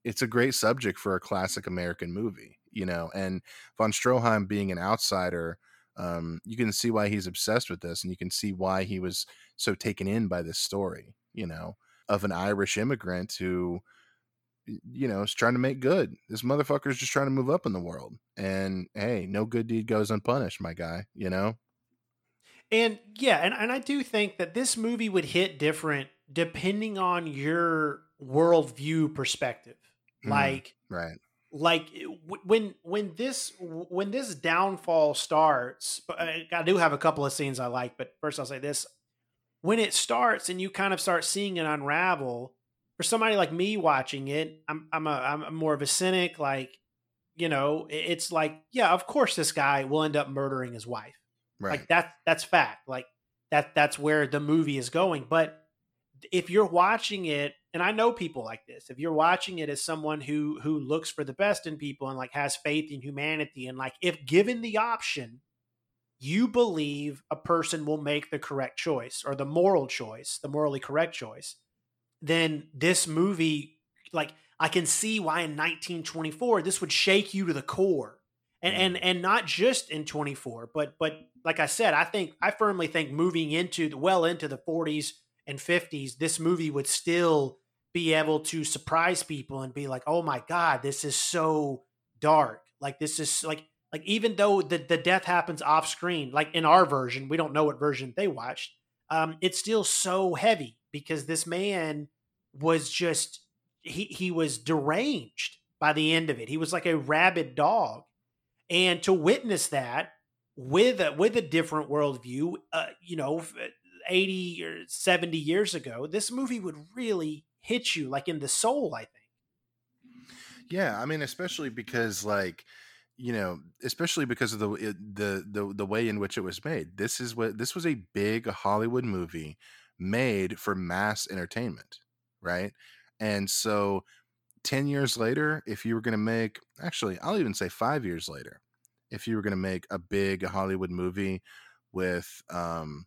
it's a great subject for a classic American movie, you know, and von Stroheim being an outsider um, you can see why he's obsessed with this and you can see why he was so taken in by this story you know of an irish immigrant who you know is trying to make good. This motherfucker's just trying to move up in the world and hey no good deed goes unpunished my guy you know? And yeah and, and i do think that this movie would hit different depending on your worldview perspective. Mm, like right like eh, when when this when this downfall starts uh, i do have a couple of scenes i like but first i'll say this. When it starts and you kind of start seeing it unravel for somebody like me watching it i'm i'm a i'm more of a cynic like you know it's like yeah of course this guy will end up murdering his wife. Right. like that that's fact. Like that that's where the movie is going. But if you're watching it and I know people like this. If you're watching it as someone who who looks for the best in people and like has faith in humanity and like if given the option, you believe a person will make the correct choice or the moral choice, the morally correct choice, then this movie like I can see why in 1924 this would shake you to the core. And and mm. and not just in 24, but but like I said, I think I firmly think moving into the well into the 40s and 50s, this movie would still be able to surprise people and be like, "Oh my god, this is so dark." Like this is like like even though the the death happens off screen, like in our version, we don't know what version they watched. Um, it's still so heavy because this man was just he he was deranged by the end of it. He was like a rabid dog, and to witness that with a with a different worldview, uh, you know, eighty or seventy years ago, this movie would really hit you like in the soul, I think. Yeah, I mean, especially because like you know, especially because of the the the the way in which it was made. This is what this was a big Hollywood movie made for mass entertainment, right? And so 10 years later, if you were going to make actually, I'll even say 5 years later, if you were going to make a big Hollywood movie with um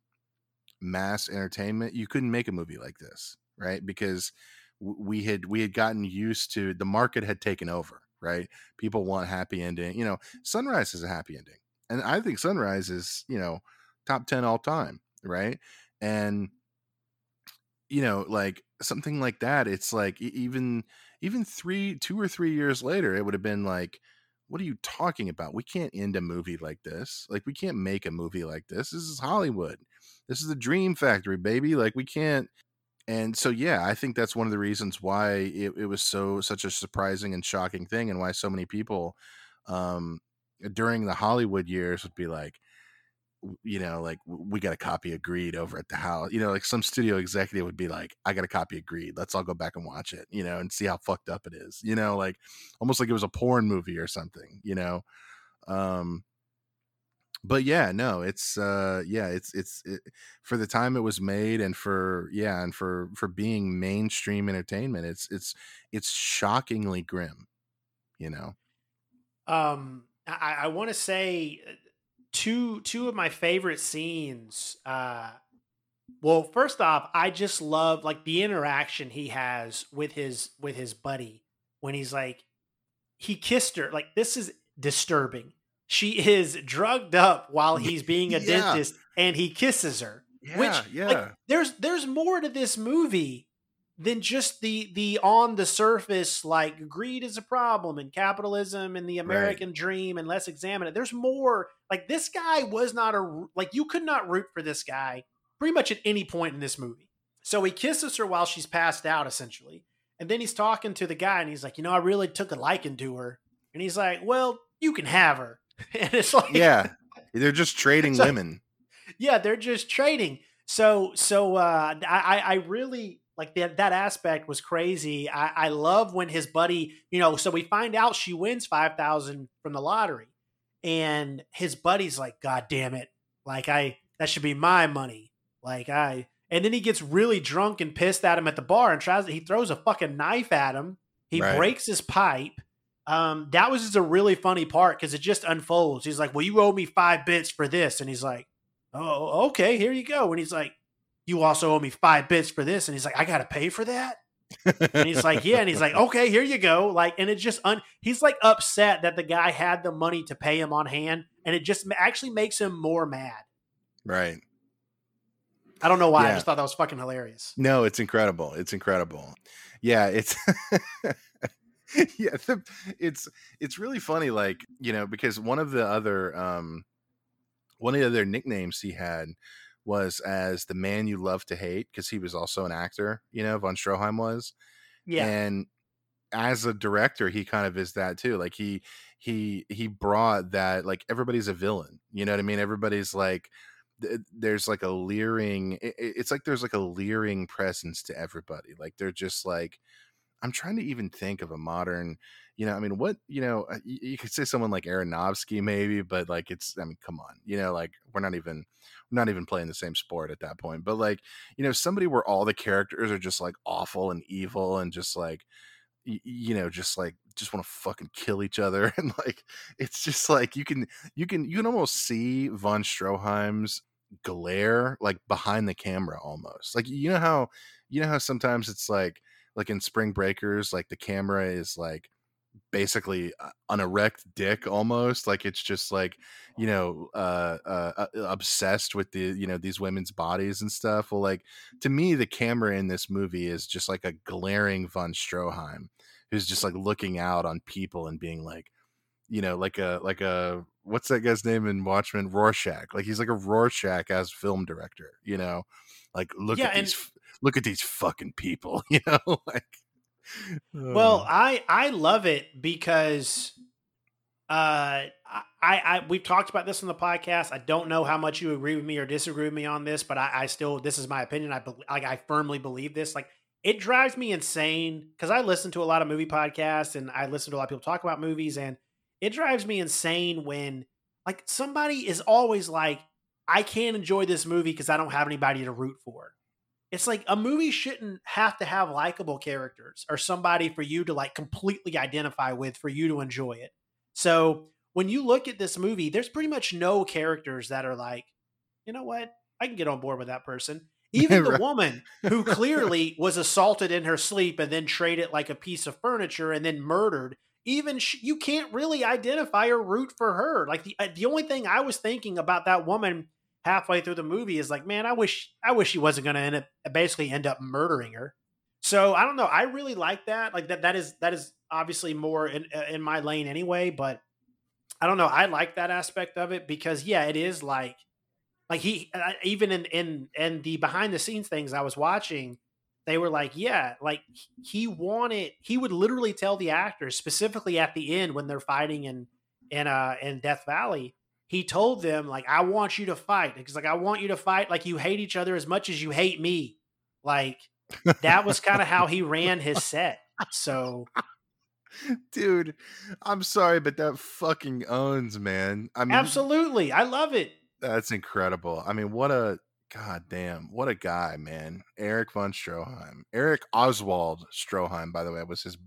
mass entertainment, you couldn't make a movie like this right? Because we had we had gotten used to the market had taken over, right? People want happy ending. You know, Sunrise is a happy ending, and I think Sunrise is you know top ten all time, right? And you know, like something like that, it's like even even three, two or three years later, it would have been like, what are you talking about? We can't end a movie like this. Like we can't make a movie like this. This is Hollywood. This is the dream factory, baby. Like we can't and so yeah i think that's one of the reasons why it, it was so such a surprising and shocking thing and why so many people um during the hollywood years would be like you know like we got a copy of greed over at the house you know like some studio executive would be like i got a copy of greed. Let's all go back and watch it you know and see how fucked up it is you know like almost like it was a porn movie or something you know? Um but yeah no it's uh yeah it's it's it, for the time it was made and for yeah and for for being mainstream entertainment it's it's it's shockingly grim you know? Um i i want to say uh, two two of my favorite scenes uh well first off i just love like the interaction he has with his with his buddy when he's like he kissed her like this is disturbing she is drugged up while he's being a yeah. dentist and he kisses her. Yeah, which yeah. Like, there's there's more to this movie than just the the on the surface like greed is a problem and capitalism and the American right. dream and let's examine it. There's more. Like this guy was not a like you could not root for this guy pretty much at any point in this movie. So he kisses her while she's passed out essentially. And then he's talking to the guy and he's like, "You know, I really took a liking to her." And he's like, "Well, you can have her." and it's like yeah, they're just trading so, women. Yeah, they're just trading. So so uh, I I really like that that aspect was crazy. I, I love when his buddy, you know, so we find out she wins five thousand from the lottery, and his buddy's like, God damn it, like I that should be my money. Like I and then he gets really drunk and pissed at him at the bar and tries he throws a fucking knife at him. He right. breaks his pipe um, that was just a really funny part because it just unfolds. He's like, "Well, you owe me five bits for this," and he's like, "Oh, okay, here you go." And he's like, "You also owe me five bits for this," and he's like, "I got to pay for that." and he's like, "Yeah," and he's like, "Okay, here you go." Like, and it just un- he's like upset that the guy had the money to pay him on hand, and it just actually makes him more mad. Right. I don't know why. I just thought that was fucking hilarious. No, it's incredible. It's incredible. Yeah, it's yeah, the, it's it's really funny like, you know, because one of the other um one of the other nicknames he had was as the man you love to hate because he was also an actor, you know, von Stroheim was. Yeah, And as a director, he kind of is that too. Like he he he brought that like everybody's a villain. You know what I mean? Everybody's like th- there's like a leering it's like there's like a leering presence to everybody. Like they're just like I'm trying to even think of a modern, you know, I mean, what, you know, uh, you, you could say someone like Aronofsky maybe, but like it's, I mean, come on, you know, like we're not even, we're not even playing the same sport at that point. But like, you know, somebody where all the characters are just like awful and evil and just like, y- you know, just like just want to fucking kill each other and like it's just like you can you can you can almost see von Stroheim's glare like behind the camera almost like you know how you know how sometimes it's like like in spring breakers like the camera is like basically uh, an erect dick almost like it's just like you know uh, uh uh, obsessed with the you know these women's bodies and stuff well like to me the camera in this movie is just like a glaring von stroheim who's just like looking out on people and being like you know like a like a what's that guy's name in watchmen? Rorschach like he's like a rorschach as film director you know? Like look Yeah, at and- these look at these fucking people you know like Well, uh, I I love it because uh I, I we've talked about this on the podcast. I don't know how much you agree with me or disagree with me on this, but I, I still this is my opinion. I like I firmly believe this. Like it drives me insane because I listen to a lot of movie podcasts and I listen to a lot of people talk about movies, and it drives me insane when like somebody is always like, I can't enjoy this movie because I don't have anybody to root for it's like a movie shouldn't have to have likable characters or somebody for you to like completely identify with for you to enjoy it. So when you look at this movie, there's pretty much no characters that are like, you know what, I can get on board with that person. Even the Right. woman who clearly was assaulted in her sleep and then traded like a piece of furniture and then murdered. Even sh- you can't really identify or root for her. Like the uh, the only thing I was thinking about that woman halfway through the movie is like, man, I wish I wish he wasn't going to end up basically end up murdering her. So I don't know. I really like that. Like that that is that is obviously more in uh, in my lane anyway. But I don't know. I like that aspect of it because yeah, it is like like he even in in in the behind the scenes things I was watching. They were like, yeah, like he wanted. He would literally tell the actors specifically at the end when they're fighting in in uh in Death Valley he told them like i want you to fight. Because like i want you to fight. Like you hate each other as much as you hate me. Like that was kind of how he ran his set. So dude i'm sorry but that fucking owns man. I mean absolutely. I love it. That's incredible. I mean what a god damn what a guy man. Erich von stroheim Erich oswald stroheim by the way was his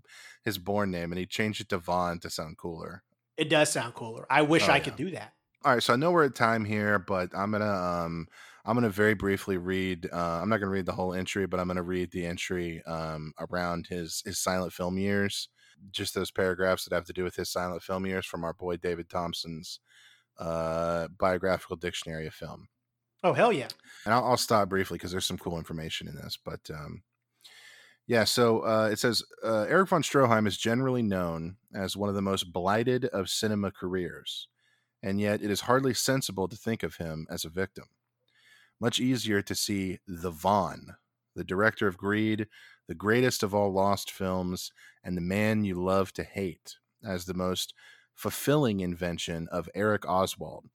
his born name and he changed it to von to sound cooler. It does sound cooler. I wish Oh, i yeah. could do that all right so i know we're at time here but i'm gonna um i'm gonna very briefly read uh i'm not gonna read the whole entry but i'm gonna read the entry um around his his silent film years. Just those paragraphs that have to do with his silent film years from our boy David Thomson's uh biographical dictionary of film. Oh hell yeah. And I'll, I'll stop briefly because there's some cool information in this. But um, yeah, so uh, it says uh, Erich von Stroheim is generally known as one of the most blighted of cinema careers, and yet it is hardly sensible to think of him as a victim. Much easier to see the Von, the director of Greed, the greatest of all lost films, and the man you love to hate, as the most fulfilling invention of Erich Oswald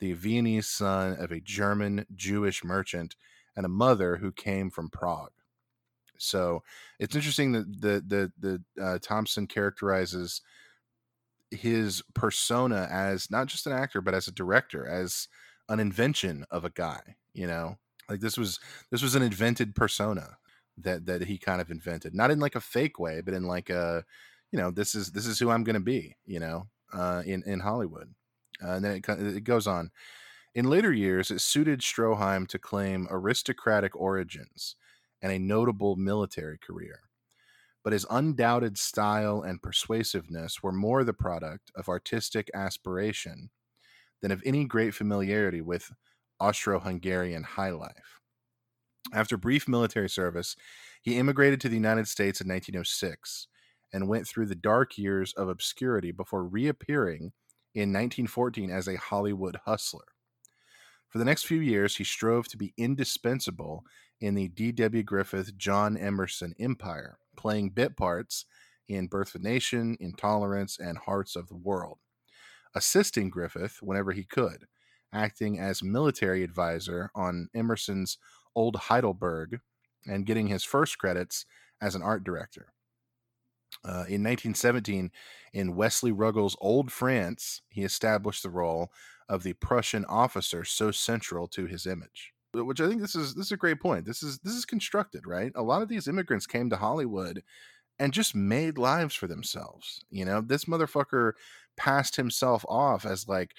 the Viennese son of a German Jewish merchant and a mother who came from Prague. So it's interesting that the the the uh, Thomson characterizes his persona as not just an actor but as a director, as an invention of a guy. You know, like this was this was an invented persona that that he kind of invented, not in like a fake way, but in like a you know, this is this is who I'm to be, you know, uh, in in Hollywood. Uh, and then it, it goes on. In later years, it suited Stroheim to claim aristocratic origins and a notable military career. But his undoubted style and persuasiveness were more the product of artistic aspiration than of any great familiarity with Austro Hungarian high life. After brief military service, he immigrated to the United States in 1906 and went through the dark years of obscurity before reappearing in 1914 as a Hollywood hustler. For the next few years, he strove to be indispensable in the D.W. Griffith John Emerson empire, playing bit parts in Birth of a Nation, Intolerance, and Hearts of the World, assisting Griffith whenever he could, acting as military advisor on Emerson's Old Heidelberg and getting his first credits as an art director. Uh, in 1917, in Wesley Ruggles' Old France, he established the role of the Prussian officer so central to his image. Which I think this is this is a great point. This is this is constructed, right? A lot of these immigrants came to Hollywood and just made lives for themselves. You know, this motherfucker passed himself off as like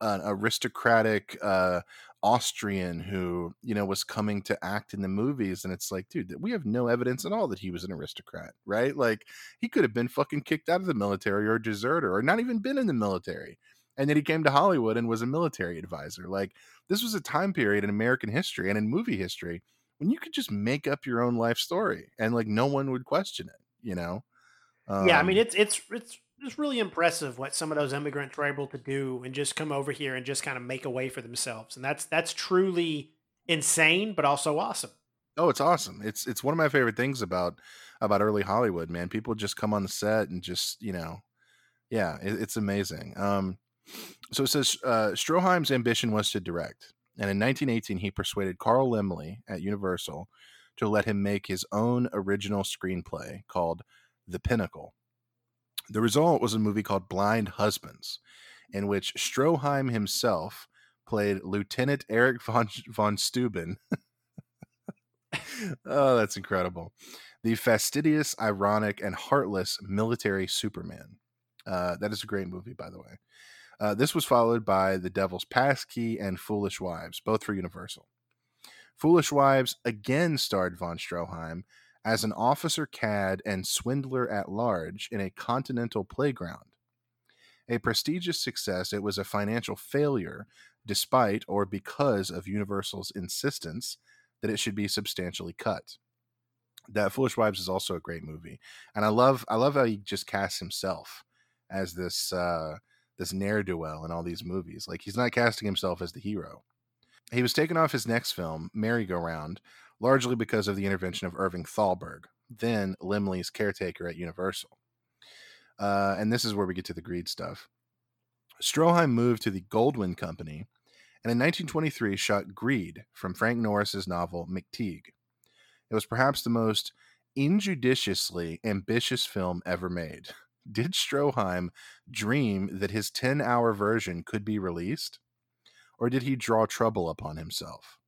an aristocratic uh, Austrian who, you know, was coming to act in the movies. And it's like, dude, we have no evidence at all that he was an aristocrat, right? Like, he could have been fucking kicked out of the military or a deserter or not even been in the military. And then he came to Hollywood and was a military advisor. Like, this was a time period in American history and in movie history when you could just make up your own life story and like no one would question it, you know? Um, yeah, I mean, um it's, it's, it's, it's really impressive what some of those immigrants were able to do and just come over here and just kind of make a way for themselves. And that's that's truly insane, but also awesome. Oh, it's awesome. It's it's one of my favorite things about about early Hollywood, man. People just come on the set and just, you know, yeah, it, it's amazing. Um so it says uh, Stroheim's ambition was to direct. And in 1918, he persuaded Carl Laemmle at Universal to let him make his own original screenplay called The Pinnacle. The result was a movie called Blind Husbands, in which Stroheim himself played Lieutenant Erich von, von Steuben. oh, that's incredible. The fastidious, ironic, and heartless military Superman. Uh, that is a great movie, by the way. Uh, this was followed by The Devil's Passkey and Foolish Wives, both for Universal. Foolish Wives again starred von Stroheim as an officer cad and swindler at large in a continental playground. A prestigious success, it was a financial failure despite or because of Universal's insistence that it should be substantially cut. That Foolish Wives is also a great movie, and I love I love how he just casts himself as this uh, this ne'er do well in all these movies. Like he's not casting himself as the hero. He was taken off his next film, Merry Go Round, largely because of the intervention of Irving Thalberg, then Laemmle's caretaker at Universal. Uh, and this is where we get to the greed stuff. Stroheim moved to the Goldwyn Company and in 1923 shot Greed from Frank Norris's novel McTeague. It was perhaps the most injudiciously ambitious film ever made. Did Stroheim dream that his 10 hour version could be released? Or did he draw trouble upon himself?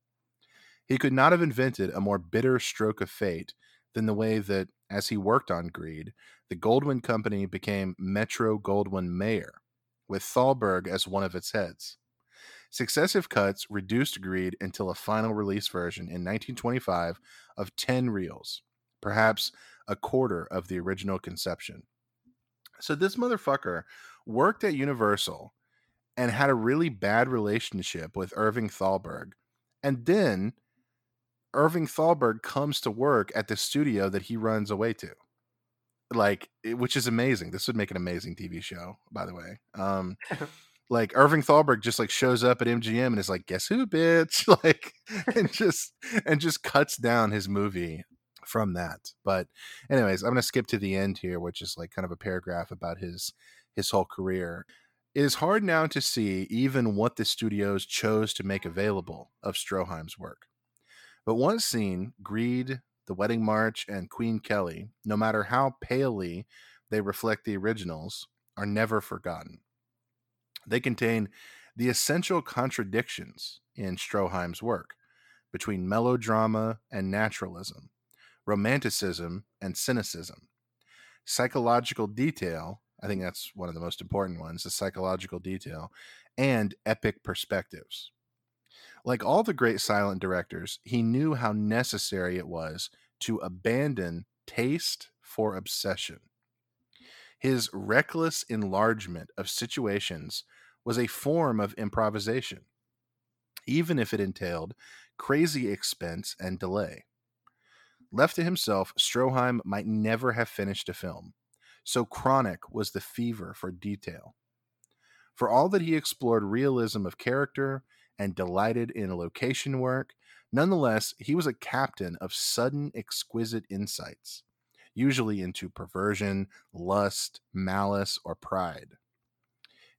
He could not have invented a more bitter stroke of fate than the way that, as he worked on Greed, the Goldwyn Company became Metro Goldwyn Mayer, with Thalberg as one of its heads. Successive cuts reduced Greed until a final release version in 1925 of 10 reels, perhaps a quarter of the original conception. So this motherfucker worked at Universal and had a really bad relationship with Irving Thalberg. And then Irving Thalberg comes to work at the studio that he runs away to. Like, which is amazing. This would make an amazing TV show, by the way. Um, like Irving Thalberg just like shows up at MGM and is like, "Guess who, bitch?" like, and just and just cuts down his movie from that. But, anyways, I'm gonna skip to the end here, which is like kind of a paragraph about his his whole career. It is hard now to see even what the studios chose to make available of Stroheim's work. But once seen, Greed, The Wedding March, and Queen Kelly, no matter how palely they reflect the originals, are never forgotten. They contain the essential contradictions in Stroheim's work between melodrama and naturalism, romanticism and cynicism. psychological detail. I think that's one of the most important ones the psychological detail and epic perspectives. Like all the great silent directors, he knew how necessary it was to abandon taste for obsession. His reckless enlargement of situations was a form of improvisation, even if it entailed crazy expense and delay. Left to himself, Stroheim might never have finished a film, so chronic was the fever for detail. For all that he explored realism of character and delighted in location work, nonetheless, he was a captain of sudden, exquisite insights, usually into perversion, lust, malice, or pride.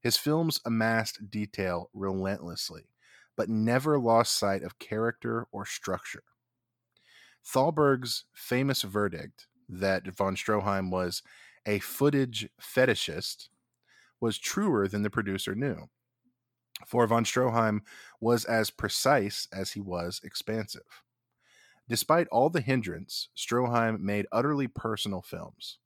His films amassed detail relentlessly, but never lost sight of character or structure. Thalberg's famous verdict that von Stroheim was a footage fetishist was truer than the producer knew. For von Stroheim was as precise as he was expansive. Despite all the hindrance, Stroheim made utterly personal films,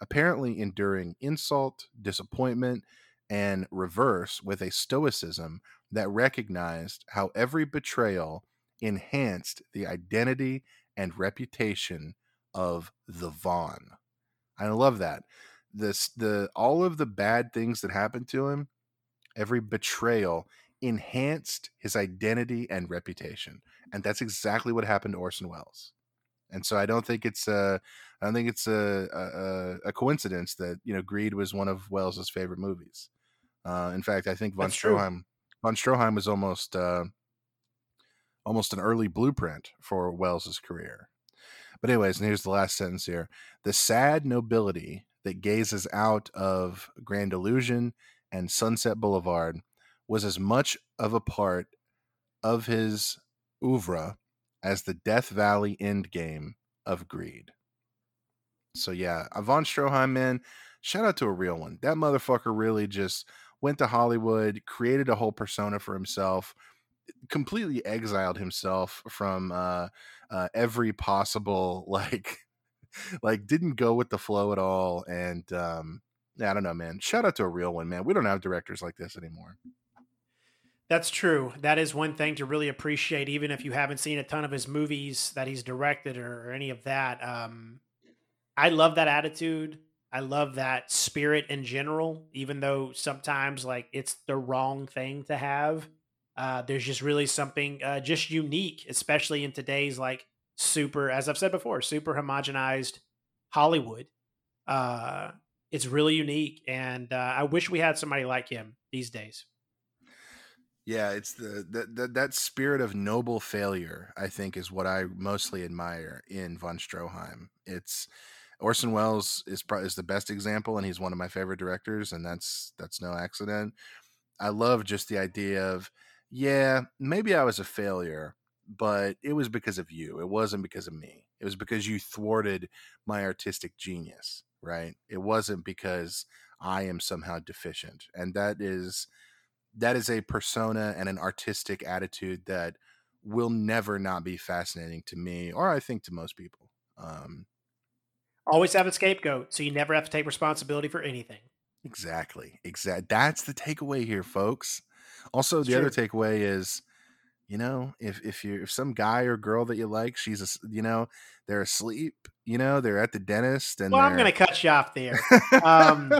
apparently enduring insult, disappointment, and reverse with a stoicism that recognized how every betrayal enhanced the identity and reputation of the Von. I love that. This the all of the bad things that happened to him, every betrayal enhanced his identity and reputation. And that's exactly what happened to Orson Welles. And so I don't think it's a I don't think it's a, a, a coincidence that you know Greed was one of Welles's favorite movies. Uh, in fact, I think von That's true. Stroheim von Stroheim was almost uh, almost an early blueprint for Welles's career. But anyways, and here's the last sentence here: the sad nobility that gazes out of Grand Illusion and Sunset Boulevard was as much of a part of his oeuvre as the Death Valley endgame of Greed. So yeah, Von Stroheim, man, shout out to a real one. That motherfucker really just went to Hollywood, created a whole persona for himself, completely exiled himself from uh, uh, every possible like, like didn't go with the flow at all. And um, I don't know, man. Shout out to a real one, man. We don't have directors like this anymore. That's true. That is one thing to really appreciate, even if you haven't seen a ton of his movies that he's directed or, or any of that. Um, I love that attitude. I love that spirit in general, even though sometimes like it's the wrong thing to have. Uh, there's just really something uh, just unique, especially in today's like super, as I've said before, super homogenized Hollywood. Uh, it's really unique, and uh, I wish we had somebody like him these days. Yeah, it's the, the, the that spirit of noble failure. I think is what I mostly admire in von Stroheim. It's Orson Welles is is the best example, and he's one of my favorite directors, and that's that's no accident. I love just the idea of, yeah, maybe I was a failure, but it was because of you. It wasn't because of me. It was because you thwarted my artistic genius, right? It wasn't because I am somehow deficient, and that is that is a persona and an artistic attitude that will never not be fascinating to me, or I think to most people. Um, Always have a scapegoat, so you never have to take responsibility for anything. Exactly. Exact. That's the takeaway here, folks. Also, It's the other takeaway is, you know, if if you if some guy or girl that you like, she's a, you know, they're asleep, you know, they're at the dentist, and Well, I'm going to cut you off there. Um,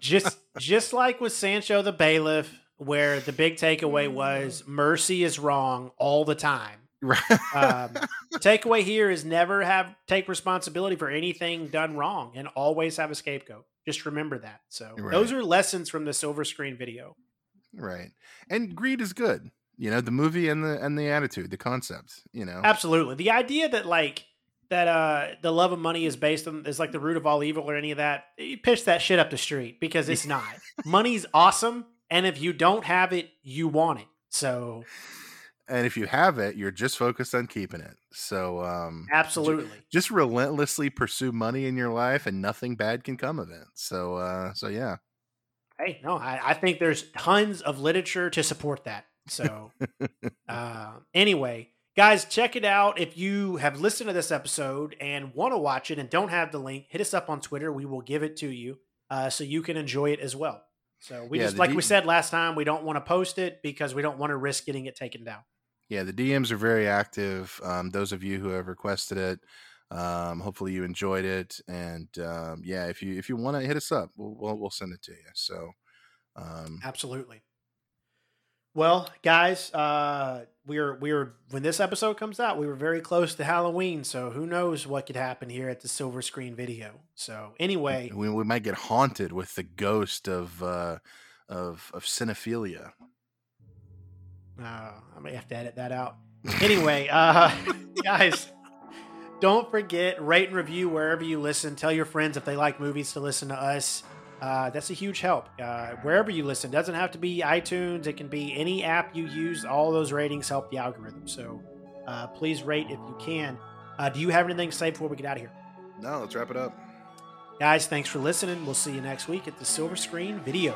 just just like with Sancho the bailiff, where the big takeaway was mercy is wrong all the time. Right. Um, takeaway here is never have take responsibility for anything done wrong, and always have a scapegoat. Just remember that. So those are lessons from the silver screen video. Right. And greed is good. You know, the movie and the and the attitude, the concept. You know, Absolutely. The idea that like that uh the love of money is based on is like the root of all evil or any of that, you pitch that shit up the street because it's not. Money's awesome, and if you don't have it, you want it. So and if you have it, you're just focused on keeping it. So, um, absolutely. just relentlessly pursue money in your life, and nothing bad can come of it. So, uh, so yeah. Hey, no, I, I think there's tons of literature to support that. So uh, anyway, guys, check it out. If you have listened to this episode and want to watch it and don't have the link, hit us up on Twitter. We will give it to you uh, so you can enjoy it as well. So we Yeah, just like D- we said last time, we don't want to post it because we don't want to risk getting it taken down. Yeah, the DMs are very active. Um, those of you who have requested it, um, hopefully you enjoyed it. And um, yeah, if you if you want to hit us up, we'll, we'll we'll send it to you. So um, Absolutely. Well, guys, uh, we are we are when this episode comes out, we were very close to Halloween, so who knows what could happen here at the silver screen video. So anyway, we, we might get haunted with the ghost of uh, of of cinephilia. uh, I may have to edit that out. Anyway, uh, guys, don't forget, rate and review wherever you listen. Tell your friends if they like movies to listen to us. Uh, that's a huge help. Uh, wherever you listen, doesn't have to be iTunes. It can be any app you use. All those ratings help the algorithm. So uh, please rate if you can. Uh, do you have anything to say before we get out of here? No, let's wrap it up. Guys, thanks for listening. We'll see you next week at the Silver Screen Video.